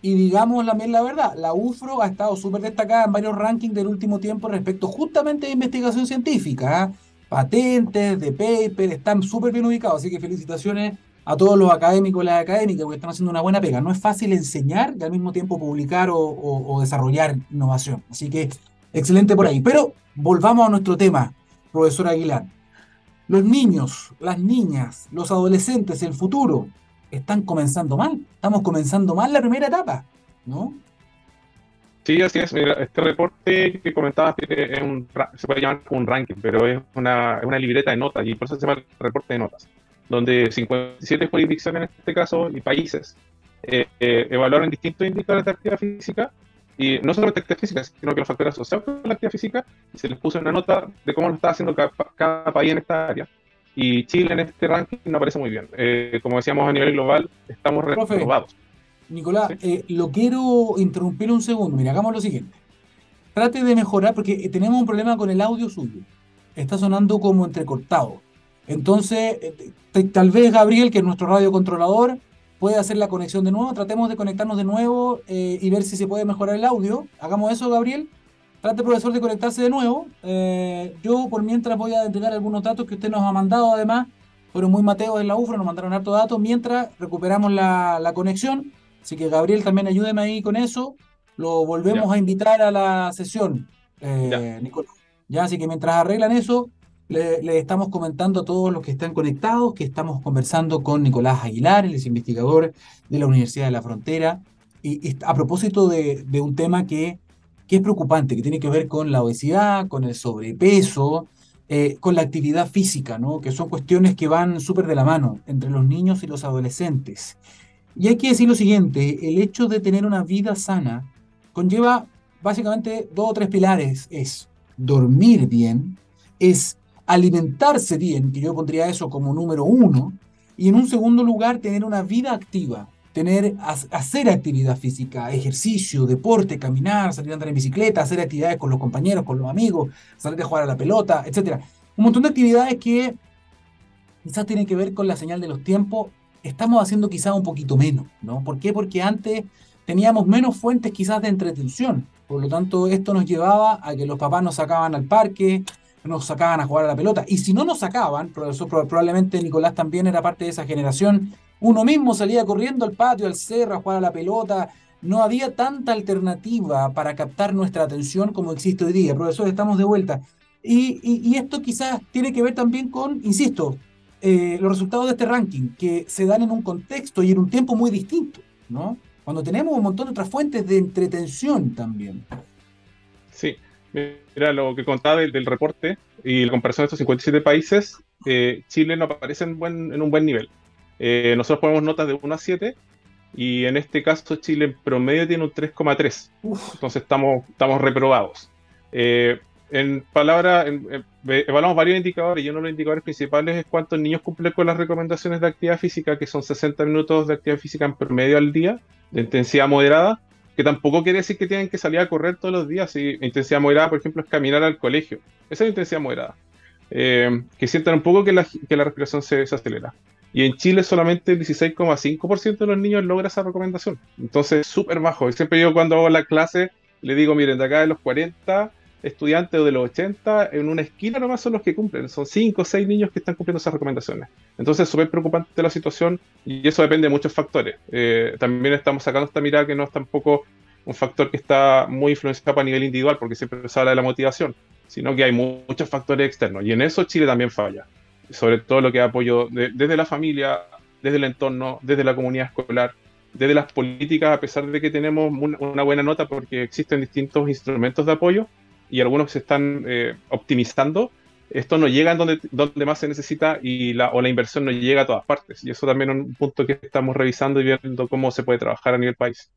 Y digamos también la verdad, la UFRO ha estado súper destacada en varios rankings del último tiempo respecto justamente de investigación científica. ¿ah? Patentes, de paper, están súper bien ubicados, así que felicitaciones a todos los académicos y las académicas porque están haciendo una buena pega. No es fácil enseñar y al mismo tiempo publicar o, o- o desarrollar innovación. Así que excelente por ahí. Pero volvamos a nuestro tema, profesor Aguilar. Los niños, las niñas, los adolescentes, el futuro, están comenzando mal. Estamos comenzando mal la primera etapa, ¿no? Sí, así es. Este reporte que comentabas se puede llamar un ranking, pero es una, libreta de notas y por eso se llama reporte de notas, donde 57 jurisdicciones en este caso y países eh, eh, evaluaron distintos indicadores de actividad física y no solo actividad física, sino que los factores asociados con la actividad física y se les puso una nota de cómo lo está haciendo cada, cada país en esta área. Y Chile en este ranking no aparece muy bien. Eh, como decíamos a nivel global, estamos reprobados. Nicolás, eh, lo quiero interrumpir un segundo. Mira, hagamos lo siguiente. Trate de mejorar porque tenemos un problema con el audio suyo. Está sonando como entrecortado. Entonces, eh, tal vez Gabriel, que es nuestro radiocontrolador, puede hacer la conexión de nuevo. Tratemos de conectarnos de nuevo eh, y ver si se puede mejorar el audio. Hagamos eso, Gabriel. Trate, profesor, de conectarse de nuevo. yo, por mientras, voy a entregar algunos datos que usted nos ha mandado, además. Fueron muy mateos en la UFRA, nos mandaron hartos datos. Mientras recuperamos la, la conexión Así que Gabriel también ayúdeme ahí con eso. Lo volvemos a invitar a la sesión, eh, Nicolás. Ya, así que mientras arreglan eso, le, estamos comentando a todos los que están conectados que estamos conversando con Nicolás Aguilar, el es investigador de la Universidad de la Frontera, y, a propósito de, un tema que, que, es preocupante, que tiene que ver con la obesidad, con el sobrepeso, eh, con la actividad física, ¿no? que son cuestiones que van súper de la mano entre los niños y los adolescentes. Y hay que decir lo siguiente, el hecho de tener una vida sana conlleva básicamente dos o tres pilares. Es dormir bien, es alimentarse bien, que yo pondría eso como número uno, y en un segundo lugar tener una vida activa, tener, hacer actividad física, ejercicio, deporte, caminar, salir a andar en bicicleta, hacer actividades con los compañeros, con los amigos, salir a jugar a la pelota, etc. Un montón de actividades que quizás tienen que ver con la señal de los tiempos estamos haciendo quizás un poquito menos, ¿no? ¿Por qué? Porque antes teníamos menos fuentes quizás de entretención. Por lo tanto, esto nos llevaba a que los papás nos sacaban al parque, nos sacaban a jugar a la pelota. Y si no nos sacaban, profesor, probablemente Nicolás también era parte de esa generación, uno mismo salía corriendo al patio, al cerro, a jugar a la pelota. No había tanta alternativa para captar nuestra atención como existe hoy día. Profesor, estamos de vuelta. Y, y esto quizás tiene que ver también con, insisto, eh, los resultados de este ranking, que se dan en un contexto y en un tiempo muy distinto, ¿no? Cuando tenemos un montón de otras fuentes de entretención también. Mira, lo que contaba del, reporte y la comparación de estos 57 países, eh, Chile no aparece en, buen, en un buen nivel. Eh, nosotros ponemos notas de 1 a 7 y en este caso Chile en promedio tiene un 3,3. Entonces estamos, estamos reprobados. en palabras, evaluamos varios indicadores y uno de los indicadores principales es cuántos niños cumplen con las recomendaciones de actividad física, que son 60 minutos de actividad física en promedio al día, de intensidad moderada, que tampoco quiere decir que tienen que salir a correr todos los días. Si intensidad moderada, por ejemplo, es caminar al colegio. Esa es la intensidad moderada. Eh, que sientan un poco que la, que la respiración se, se, acelera. Y en Chile solamente el 16,5% de los niños logra esa recomendación. Entonces, súper bajo. Y siempre yo cuando hago la clase, le digo, miren, de acá de los 40, estudiantes de los 80, en una esquina nomás son los que cumplen. Son 5 o 6 niños que están cumpliendo esas recomendaciones. Entonces es súper preocupante la situación y eso depende de muchos factores. Eh, también estamos sacando esta mirada que no es tampoco un factor que está muy influenciado a nivel individual, porque siempre se habla de la motivación, sino que hay muchos factores externos. Y en eso Chile también falla. Sobre todo lo que apoyo desde la familia, desde el entorno, desde la comunidad escolar, desde las políticas, a pesar de que tenemos una buena nota porque existen distintos instrumentos de apoyo, y algunos se están eh, optimizando, esto no llega en donde, donde más se necesita y la, o la inversión no llega a todas partes. Y eso también es un punto que estamos revisando y viendo cómo se puede trabajar a nivel país.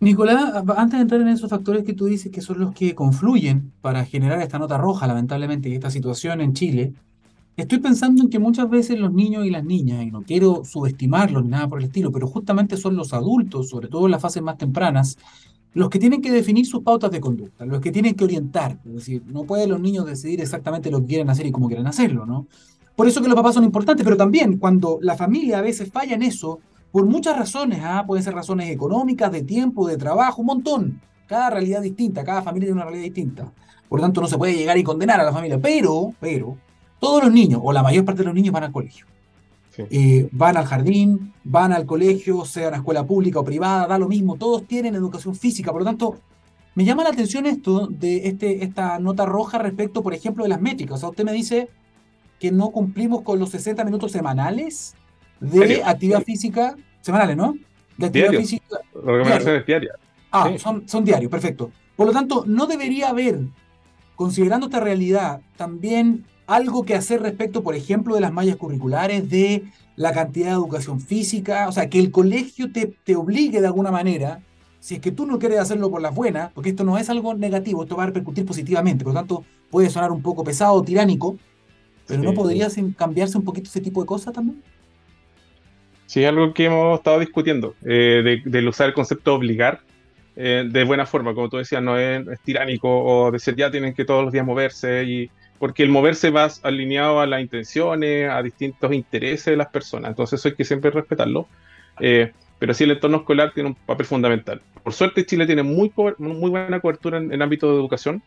Nicolás, antes de entrar en esos factores que tú dices que son los que confluyen para generar esta nota roja, lamentablemente, y esta situación en Chile, estoy pensando en que muchas veces los niños y las niñas, y no quiero subestimarlos ni nada por el estilo, pero justamente son los adultos, sobre todo en las fases más tempranas, los que tienen que definir sus pautas de conducta, los que tienen que orientar. Es decir, no pueden los niños decidir exactamente lo que quieren hacer y cómo quieren hacerlo, ¿no? Por eso que los papás son importantes, pero también cuando la familia a veces falla en eso, por muchas razones, ¿ah? pueden ser razones económicas, de tiempo, de trabajo, un montón. Cada realidad distinta, cada familia tiene una realidad distinta. Por lo tanto, no se puede llegar y condenar a la familia, pero, pero, todos los niños, o la mayor parte de los niños van al colegio. Eh, van al jardín, van al colegio, sea una escuela pública o privada, da lo mismo, todos tienen educación física, por lo tanto, me llama la atención esto de este, esta nota roja respecto, por ejemplo, de las métricas. O sea, usted me dice que no cumplimos con los 60 minutos semanales de actividad física, semanales, ¿no? De actividad física. Recomendaciones diarias. Ah, son, son diarios, perfecto. Por lo tanto, no debería haber, considerando esta realidad, también algo que hacer respecto, por ejemplo, de las mallas curriculares, de la cantidad de educación física, o sea, que el colegio te, te obligue de alguna manera, si es que tú no quieres hacerlo por las buenas, porque esto no es algo negativo, esto va a repercutir positivamente, por lo tanto puede sonar un poco pesado, tiránico, pero ¿no podría cambiarse un poquito ese tipo de cosas también? Sí, es algo que hemos estado discutiendo, eh, de, usar el concepto obligar eh, de buena forma, como tú decías, no es, es, tiránico o decir ya tienen que todos los días moverse y porque el moverse va alineado a las intenciones, a distintos intereses de las personas, entonces eso hay que siempre respetarlo. Eh, pero sí el entorno escolar tiene un papel fundamental. Por suerte Chile tiene muy, muy buena cobertura en el ámbito de educación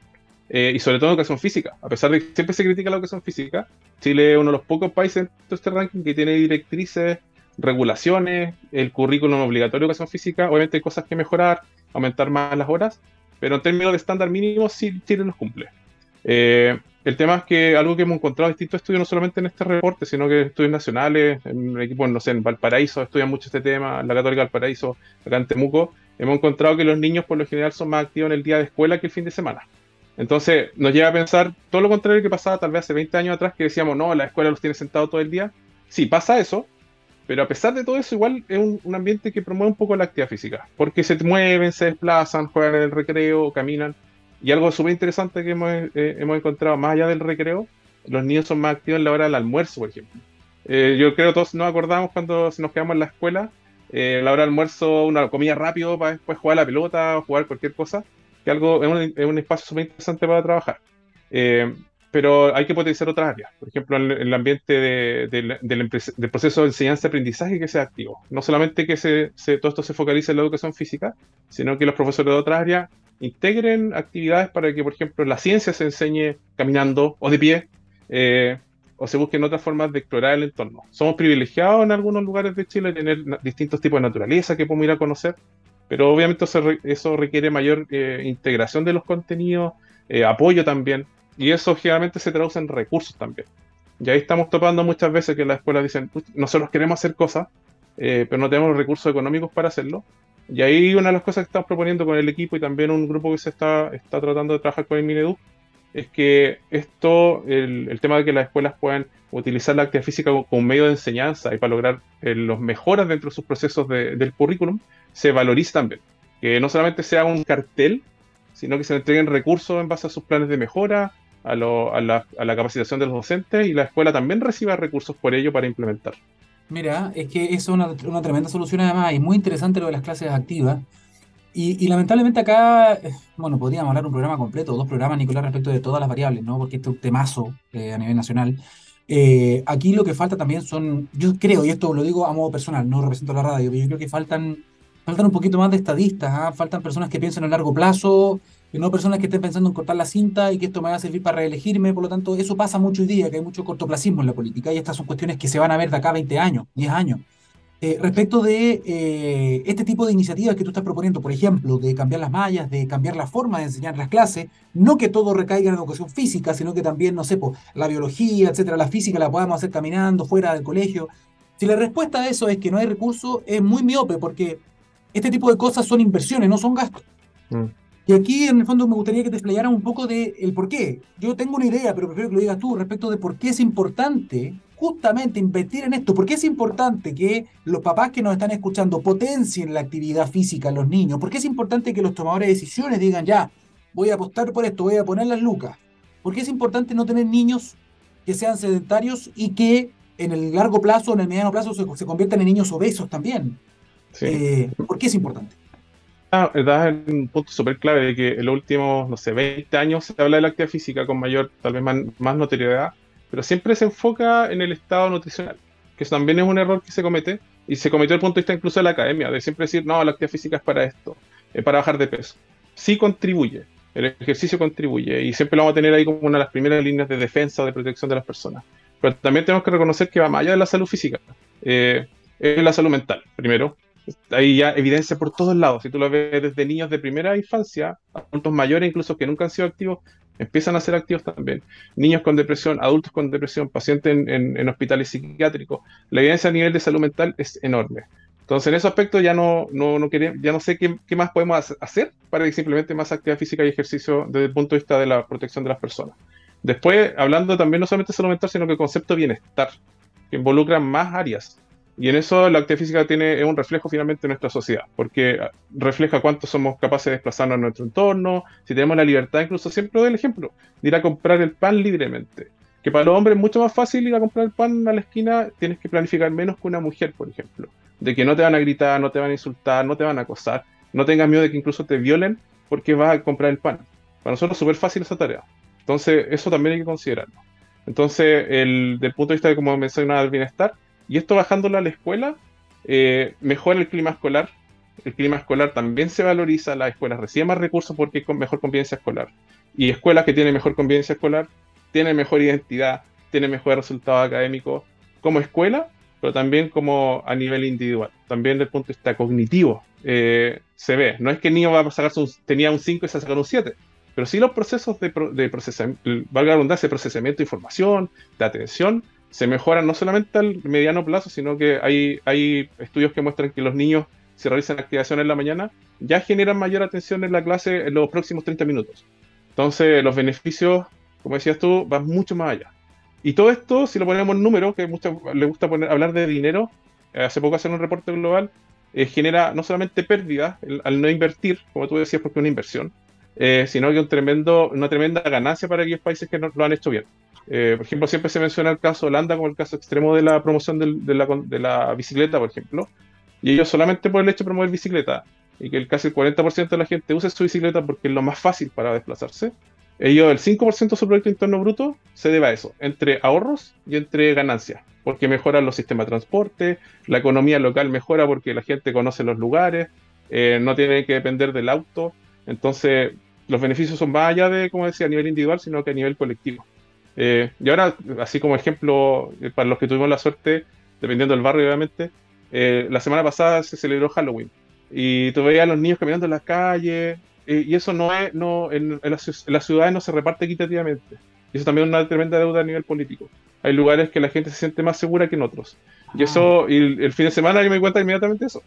eh, y sobre todo educación física. A pesar de que siempre se critica la educación física, Chile es uno de los pocos países en este ranking que tiene directrices, regulaciones, el currículum obligatorio de educación física. Obviamente hay cosas que mejorar, aumentar más las horas, pero en términos de estándar mínimo sí Chile los cumple. Eh, el tema es que algo que hemos encontrado en distintos estudios, no solamente en este reporte, sino que estudios nacionales, en equipos, no sé, en Valparaíso estudian mucho este tema, en la Católica Valparaíso, acá en Temuco, hemos encontrado que los niños por lo general son más activos en el día de escuela que el fin de semana. Entonces nos lleva a pensar todo lo contrario que pasaba tal vez hace 20 años atrás, que decíamos, no, la escuela los tiene sentados todo el día. Sí, pasa eso, pero a pesar de todo eso, igual es un, un ambiente que promueve un poco la actividad física, porque se mueven, se desplazan, juegan en el recreo, caminan. Y algo súper interesante que hemos, eh, hemos, encontrado, más allá del recreo, los niños son más activos en la hora del almuerzo, por ejemplo. Eh, yo creo que todos nos acordamos cuando nos quedamos en la escuela, eh, la hora del almuerzo, una comida rápido para después jugar a la pelota o jugar cualquier cosa, que algo es un, un espacio súper interesante para trabajar. pero hay que potenciar otras áreas, por ejemplo, en, el ambiente de, del proceso de enseñanza-aprendizaje que sea activo. No solamente que se, todo esto se focalice en la educación física, sino que los profesores de otras áreas integren actividades para que, por ejemplo, la ciencia se enseñe caminando o de pie, eh, o se busquen otras formas de explorar el entorno. Somos privilegiados en algunos lugares de Chile de tener distintos tipos de naturaleza que podemos ir a conocer, pero obviamente eso, requiere mayor eh, integración de los contenidos, eh, apoyo también, y eso generalmente se traduce en recursos también. Y ahí estamos topando muchas veces que las escuelas dicen, nosotros queremos hacer cosas, pero no tenemos recursos económicos para hacerlo, y ahí una de las cosas que estamos proponiendo con el equipo y también un grupo que se está, está tratando de trabajar con el Minedu es que esto, el, tema de que las escuelas puedan utilizar la actividad física como, medio de enseñanza y para lograr eh, los mejoras dentro de sus procesos del currículum, se valorice también. Que no solamente sea un cartel, sino que se entreguen recursos en base a sus planes de mejora, a, la, a la capacitación de los docentes y la escuela también reciba recursos por ello para implementar. Mira, es que es una, tremenda solución además, y muy interesante lo de las clases activas. Y, lamentablemente acá, eh, bueno, podríamos hablar un programa completo, dos programas, Nicolás, respecto de todas las variables, ¿no? Porque este es un temazo eh, a nivel nacional. Eh, aquí lo que falta también son, yo creo, y esto lo digo a modo personal, no represento la radio, pero yo creo que faltan, faltan un poquito más de estadistas, ¿ah? faltan personas que piensen a largo plazo, que no personas que estén pensando en cortar la cinta y que esto me va a servir para reelegirme, por lo tanto, eso pasa mucho hoy día, que hay mucho cortoplacismo en la política y estas son cuestiones que se van a ver de acá a 20 años, 10 años. Eh, respecto de eh, este tipo de iniciativas que tú estás proponiendo, por ejemplo, de cambiar las mallas, de cambiar la forma de enseñar las clases, no que todo recaiga en educación física, sino que también, no sé, la biología, etcétera, la física la podamos hacer caminando fuera del colegio. Si la respuesta a eso es que no hay recursos, es muy miope, porque este tipo de cosas son inversiones, no son gastos. Mm. Y aquí, en el fondo, me gustaría que te explayaran un poco de el por qué. Yo tengo una idea, pero prefiero que lo digas tú respecto de por qué es importante justamente invertir en esto. ¿Por qué es importante que los papás que nos están escuchando potencien la actividad física en los niños? ¿Por qué es importante que los tomadores de decisiones digan, ya, voy a apostar por esto, voy a poner las lucas? ¿Por qué es importante no tener niños que sean sedentarios y que en el largo plazo, en el mediano plazo, se, conviertan en niños obesos también? Eh, ¿Por qué es importante? Das un punto súper clave de que en los últimos, no sé, 20 años se habla de la actividad física con mayor, tal vez más, notoriedad, pero siempre se enfoca en el estado nutricional, que eso también es un error que se comete, y se cometió el punto de vista incluso de la academia, de siempre decir, no, la actividad física es para esto, es para bajar de peso. Sí contribuye, el ejercicio contribuye, y siempre lo vamos a tener ahí como una de las primeras líneas de defensa o de protección de las personas. Pero también tenemos que reconocer que va más allá de la salud física, eh, es la salud mental, primero, hay ya evidencia por todos lados. Si tú lo ves desde niños de primera infancia, adultos mayores incluso que nunca han sido activos, empiezan a ser activos también. Niños con depresión, adultos con depresión, pacientes en, hospitales psiquiátricos. La evidencia a nivel de salud mental es enorme. Entonces, en ese aspecto ya no, no, no ya no sé qué, qué, más podemos hacer para que simplemente más actividad física y ejercicio desde el punto de vista de la protección de las personas. Después, hablando también no solamente de salud mental, sino que el concepto de bienestar, que involucra más áreas. Y en eso la actividad física tiene un reflejo finalmente de nuestra sociedad, porque refleja cuánto somos capaces de desplazarnos en nuestro entorno, si tenemos la libertad, incluso siempre doy el ejemplo, de ir a comprar el pan libremente. Que para los hombres es mucho más fácil ir a comprar el pan a la esquina, tienes que planificar menos que una mujer, por ejemplo. De que no te van a gritar, no te van a insultar, no te van a acosar, no tengas miedo de que incluso te violen porque vas a comprar el pan. Para nosotros es súper fácil esa tarea. Entonces, eso también hay que considerarlo. Entonces, el, del punto de vista de, como mencionaba, el bienestar, y esto bajándolo a la escuela, eh, mejora el clima escolar. El clima escolar también se valoriza, las escuelas reciben más recursos porque hay mejor convivencia escolar. Y escuelas que tienen mejor convivencia escolar tienen mejor identidad, tienen mejor resultado académico como escuela, pero también como a nivel individual. También desde el punto de vista cognitivo eh, se ve. No es que el niño va a sacarse tenía un 5 y se sacar un 7 pero sí los procesos de, de procesamiento, valga la redundancia, de procesamiento de información, de atención, se mejoran no solamente al mediano plazo, sino que hay, hay estudios que muestran que los niños, si realizan activación en la mañana, ya generan mayor atención en la clase en los próximos 30 minutos. Entonces, los beneficios, como decías tú, van mucho más allá. Y todo esto, si lo ponemos en números, que mucho le gusta poner, hablar de dinero, eh, hace poco hacer un reporte global, eh, genera no solamente pérdidas al no invertir, como tú decías, porque es una inversión, eh, sino que un tremendo, una tremenda ganancia para aquellos países que no lo han hecho bien. Eh, por ejemplo, siempre se menciona el caso de Holanda como el caso extremo de la promoción de, la, bicicleta, por ejemplo, y ellos solamente por el hecho de promover bicicleta y que el, casi el 40% de la gente use su bicicleta porque es lo más fácil para desplazarse, ellos el 5% de su Producto Interno Bruto se debe a eso, entre ahorros y entre ganancias, porque mejoran los sistemas de transporte, la economía local mejora porque la gente conoce los lugares, eh, no tiene que depender del auto, entonces, los beneficios son más allá de, como decía, a nivel individual, sino que a nivel colectivo. Eh, y ahora, así como ejemplo, eh, para los que tuvimos la suerte, dependiendo del barrio, obviamente, eh, la semana pasada se celebró Halloween. Y tú veías a los niños caminando en las calles, y eso no es, no, en, las, ciudades no se reparte equitativamente. Y eso también es una tremenda deuda a nivel político. Hay lugares que la gente se siente más segura que en otros. Y eso, y el, fin de semana yo me di cuenta inmediatamente eso.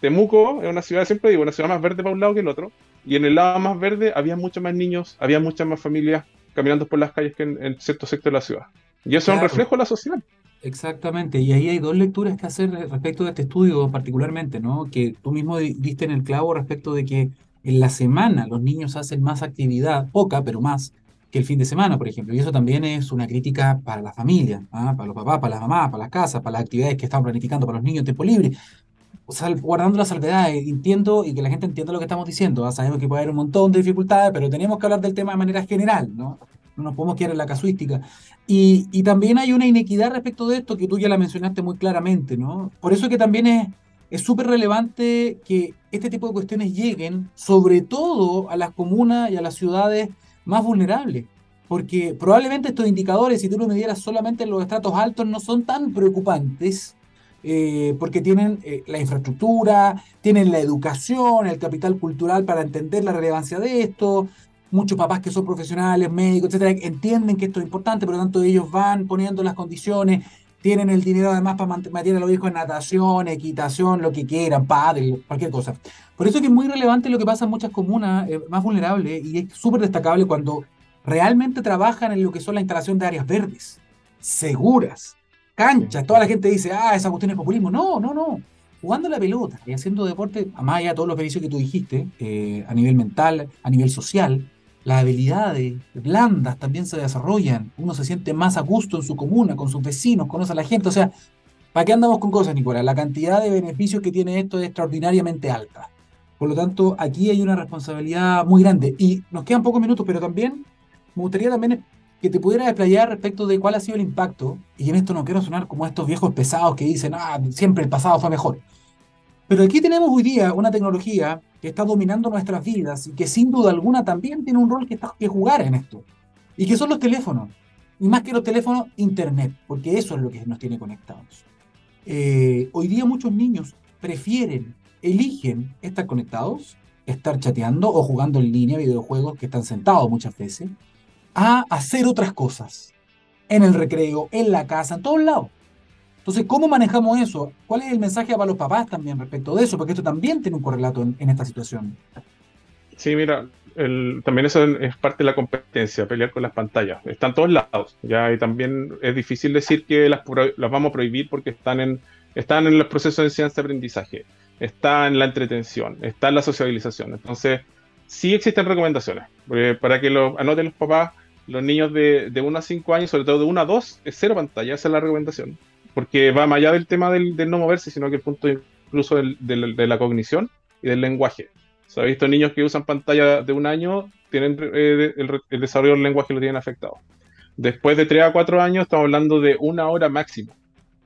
Temuco es una ciudad, siempre digo, una ciudad más verde para un lado que el otro, y en el lado más verde había muchos más niños, había muchas más familias caminando por las calles que en, cierto sector de la ciudad. Y eso es un reflejo de la sociedad. Exactamente, y ahí hay dos lecturas que hacer respecto de este estudio particularmente, ¿no? Que tú mismo diste en el clavo respecto de que en la semana los niños hacen más actividad, poca, pero más, que el fin de semana, por ejemplo. Y eso también es una crítica para la familia, ¿ah? para los papás, para las mamás, para las casas, para las actividades que están planificando para los niños en tiempo libre guardando la salvedad, entiendo y que la gente entienda lo que estamos diciendo. Sabemos que puede haber un montón de dificultades, pero tenemos que hablar del tema de manera general, ¿no? No nos podemos quedar en la casuística. Y, y también hay una inequidad respecto de esto que tú ya la mencionaste muy claramente, ¿no? Por eso que también es es relevante que este tipo de cuestiones lleguen, sobre todo a las comunas y a las ciudades más vulnerables. Porque probablemente estos indicadores, si tú lo midieras solamente en los estratos altos, no son tan preocupantes, eh, porque tienen eh, la infraestructura, tienen la educación, el capital cultural para entender la relevancia de esto. Muchos papás que son profesionales, médicos, etcétera, entienden que esto es importante, por lo tanto ellos van poniendo las condiciones, tienen el dinero además para mantener a los hijos en natación, equitación, lo que quieran, padre, cualquier cosa. Por eso es que es muy relevante lo que pasa en muchas comunas eh, más vulnerables y es súper destacable cuando realmente trabajan en lo que son la instalación de áreas verdes, seguras, cancha, Toda la gente dice, ah, esa cuestión es populismo. No, no, no. Jugando la pelota y haciendo deporte, más allá de todos los beneficios que tú dijiste, eh, a nivel mental, a nivel social, las habilidades blandas también se desarrollan. Uno se siente más a gusto en su comuna, con sus vecinos, conoce a la gente. O sea, ¿para qué andamos con cosas, Nicolás? La cantidad de beneficios que tiene esto es extraordinariamente alta. Por lo tanto, aquí hay una responsabilidad muy grande. Y nos quedan pocos minutos, pero también me gustaría también que te pudiera desplayar respecto de cuál ha sido el impacto, y en esto no quiero sonar como estos viejos pesados que dicen, ah, siempre el pasado fue mejor. Pero aquí tenemos hoy día una tecnología que está dominando nuestras vidas y que sin duda alguna también tiene un rol que, está, que jugar en esto. Y que son los teléfonos. Y más que los teléfonos, Internet, porque eso es lo que nos tiene conectados. Eh, hoy día muchos niños prefieren, eligen estar conectados, estar chateando o jugando en línea videojuegos que están sentados muchas veces, a hacer otras cosas. En el recreo, en la casa, en todos lados. Entonces, ¿cómo manejamos eso? ¿Cuál es el mensaje para los papás también respecto de eso? Porque esto también tiene un correlato en, esta situación. Sí, mira, también eso es parte de la competencia, pelear con las pantallas. Están todos lados, ya, y también es difícil decir que las, las vamos a prohibir porque están en, están en los procesos de enseñanza-aprendizaje, está en la entretención, está en la sociabilización. Entonces, sí existen recomendaciones. Para que lo anoten los papás, los niños de, de 1 a 5 años, sobre todo de 1 a 2, es cero pantalla, esa es la recomendación. Porque va más allá del tema del, no moverse, sino que el punto incluso de la cognición y del lenguaje. Se ha visto niños que usan pantalla de un año, tienen eh, el, el, desarrollo del lenguaje lo tienen afectado. Después de 3 a 4 años, estamos hablando de una hora máximo.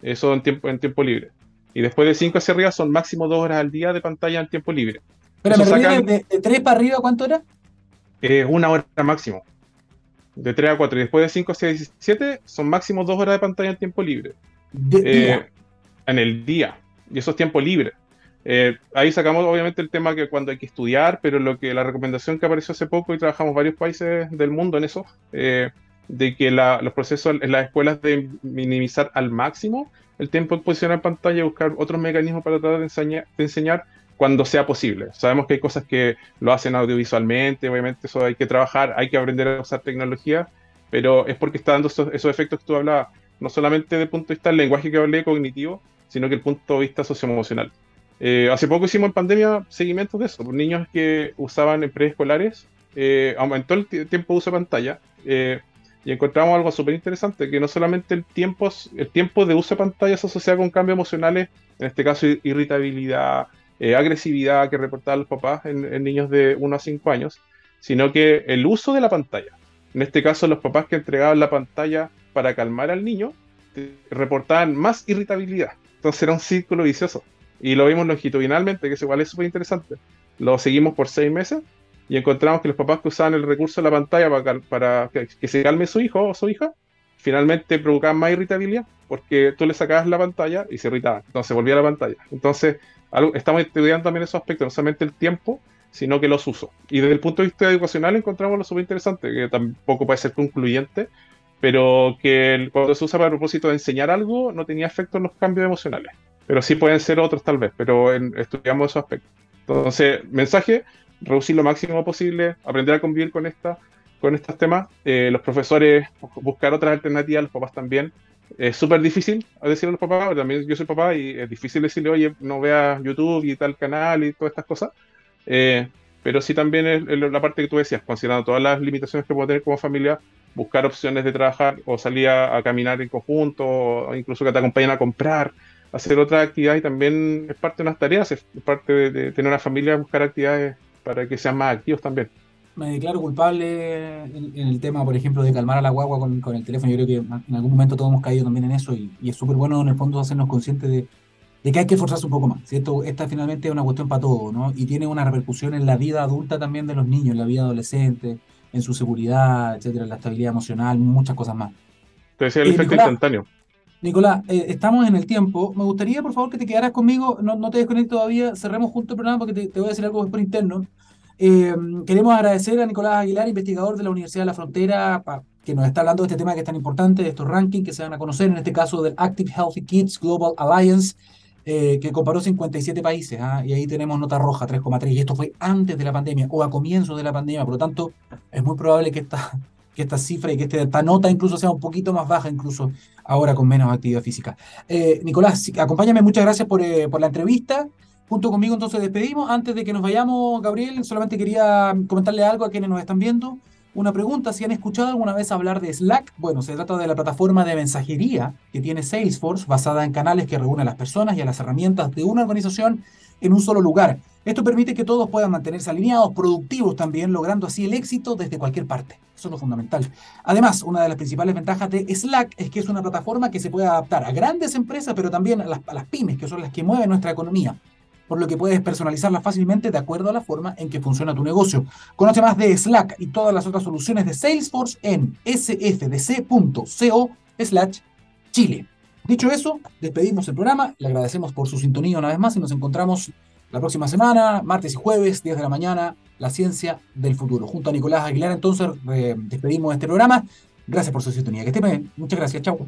Eso en tiempo, en tiempo libre. Y después de 5 hacia arriba son máximo 2 horas al día de pantalla en tiempo libre. Pero me sacan, de, 3 para arriba, ¿cuánto era? Eh, una hora máximo. De 3 a 4. Y después de 5 hacia 17 son máximo 2 horas de pantalla en tiempo libre. Eh, en el día. Y eso es tiempo libre. Eh, ahí sacamos obviamente el tema que cuando hay que estudiar, pero lo que la recomendación que apareció hace poco y trabajamos varios países del mundo en eso, eh, de que los procesos en las escuelas de minimizar al máximo el tiempo de exposición en pantalla y buscar otros mecanismos para tratar de enseñar, cuando sea posible. Sabemos que hay cosas que lo hacen audiovisualmente, obviamente eso hay que trabajar, hay que aprender a usar tecnología, pero es porque está dando esos, efectos que tú hablabas, no solamente desde el punto de vista del lenguaje que hablé cognitivo, sino que el punto de vista socioemocional. Eh, hace poco hicimos en pandemia seguimientos de eso, niños que usaban en preescolares, eh, aumentó el tiempo de uso de pantalla, eh, y encontramos algo súper interesante, que no solamente el tiempo, el tiempo de uso de pantalla se asocia con cambios emocionales, en este caso irritabilidad, eh, agresividad que reportaban los papás en, niños de 1 a 5 años, sino que el uso de la pantalla. En este caso, los papás que entregaban la pantalla para calmar al niño reportaban más irritabilidad. Entonces era un círculo vicioso. Y lo vimos longitudinalmente, que es igual es súper interesante. Lo seguimos por seis meses y encontramos que los papás que usaban el recurso de la pantalla para, que, se calme su hijo o su hija, finalmente provocaban más irritabilidad porque tú le sacabas la pantalla y se irritaban, entonces volvía a la pantalla. Entonces, estamos estudiando también esos aspectos, no solamente el tiempo, sino que los usos. Y desde el punto de vista educacional encontramos lo súper interesante, que tampoco puede ser concluyente, pero que cuando se usa para el propósito de enseñar algo, no tenía efecto en los cambios emocionales. Pero sí pueden ser otros tal vez, pero estudiamos esos aspectos. Entonces, mensaje, reducir lo máximo posible, aprender a convivir con, esta, con estos temas. Eh, los profesores, buscar otras alternativas, los papás también. Es súper difícil decirle a los papás, también yo soy papá y es difícil decirle, oye, no veas YouTube y tal canal y todas estas cosas. Eh, pero sí también es, la parte que tú decías, considerando todas las limitaciones que puedo tener como familia, buscar opciones de trabajar o salir a, caminar en conjunto, o incluso que te acompañen a comprar, hacer otras actividades y también es parte de unas tareas, es parte de tener una familia, buscar actividades para que sean más activos también. Me declaro culpable en, el tema, por ejemplo, de calmar a la guagua con, con, el teléfono. Yo creo que en algún momento todos hemos caído también en eso y, es súper bueno en el fondo hacernos conscientes de, de, que hay que esforzarse un poco más. ¿cierto? Esta finalmente es una cuestión para todos, ¿no? Y tiene una repercusión en la vida adulta también de los niños, en la vida adolescente, en su seguridad, etcétera, en la estabilidad emocional, muchas cosas más. Entonces, el eh, efecto instantáneo. Nicolás, eh, estamos en el tiempo. Me gustaría, por favor, que te quedaras conmigo. No, no te desconectes todavía. Cerremos juntos el programa porque te, voy a decir algo por interno. Eh, queremos agradecer a Nicolás Aguilar, investigador de la Universidad de la Frontera, que nos está hablando de este tema que es tan importante, de estos rankings que se van a conocer, en este caso del Active Healthy Kids Global Alliance, eh, que comparó 57 países. ¿ah? Y ahí tenemos nota roja, 3,3. Y esto fue antes de la pandemia o a comienzo de la pandemia. Por lo tanto, es muy probable que esta, que esta cifra y que esta nota incluso sea un poquito más baja, incluso ahora con menos actividad física. Eh, Nicolás, acompáñame, muchas gracias por, eh, por la entrevista. Junto conmigo entonces despedimos. Antes de que nos vayamos, Gabriel, solamente quería comentarle algo a quienes nos están viendo. Una pregunta, si han escuchado alguna vez hablar de Slack, bueno, se trata de la plataforma de mensajería que tiene Salesforce, basada en canales que reúnen a las personas y a las herramientas de una organización en un solo lugar. Esto permite que todos puedan mantenerse alineados, productivos también, logrando así el éxito desde cualquier parte. Eso es lo fundamental. Además, una de las principales ventajas de Slack es que es una plataforma que se puede adaptar a grandes empresas, pero también a las, a las pymes, que son las que mueven nuestra economía por lo que puedes personalizarla fácilmente de acuerdo a la forma en que funciona tu negocio. Conoce más de Slack y todas las otras soluciones de Salesforce en sfdc.co slash Chile. Dicho eso, despedimos el programa, le agradecemos por su sintonía una vez más y nos encontramos la próxima semana, martes y jueves, 10 de la mañana, La Ciencia del Futuro. Junto a Nicolás Aguilar, entonces, despedimos este programa. Gracias por su sintonía. Que esté bien. Muchas gracias. Chao.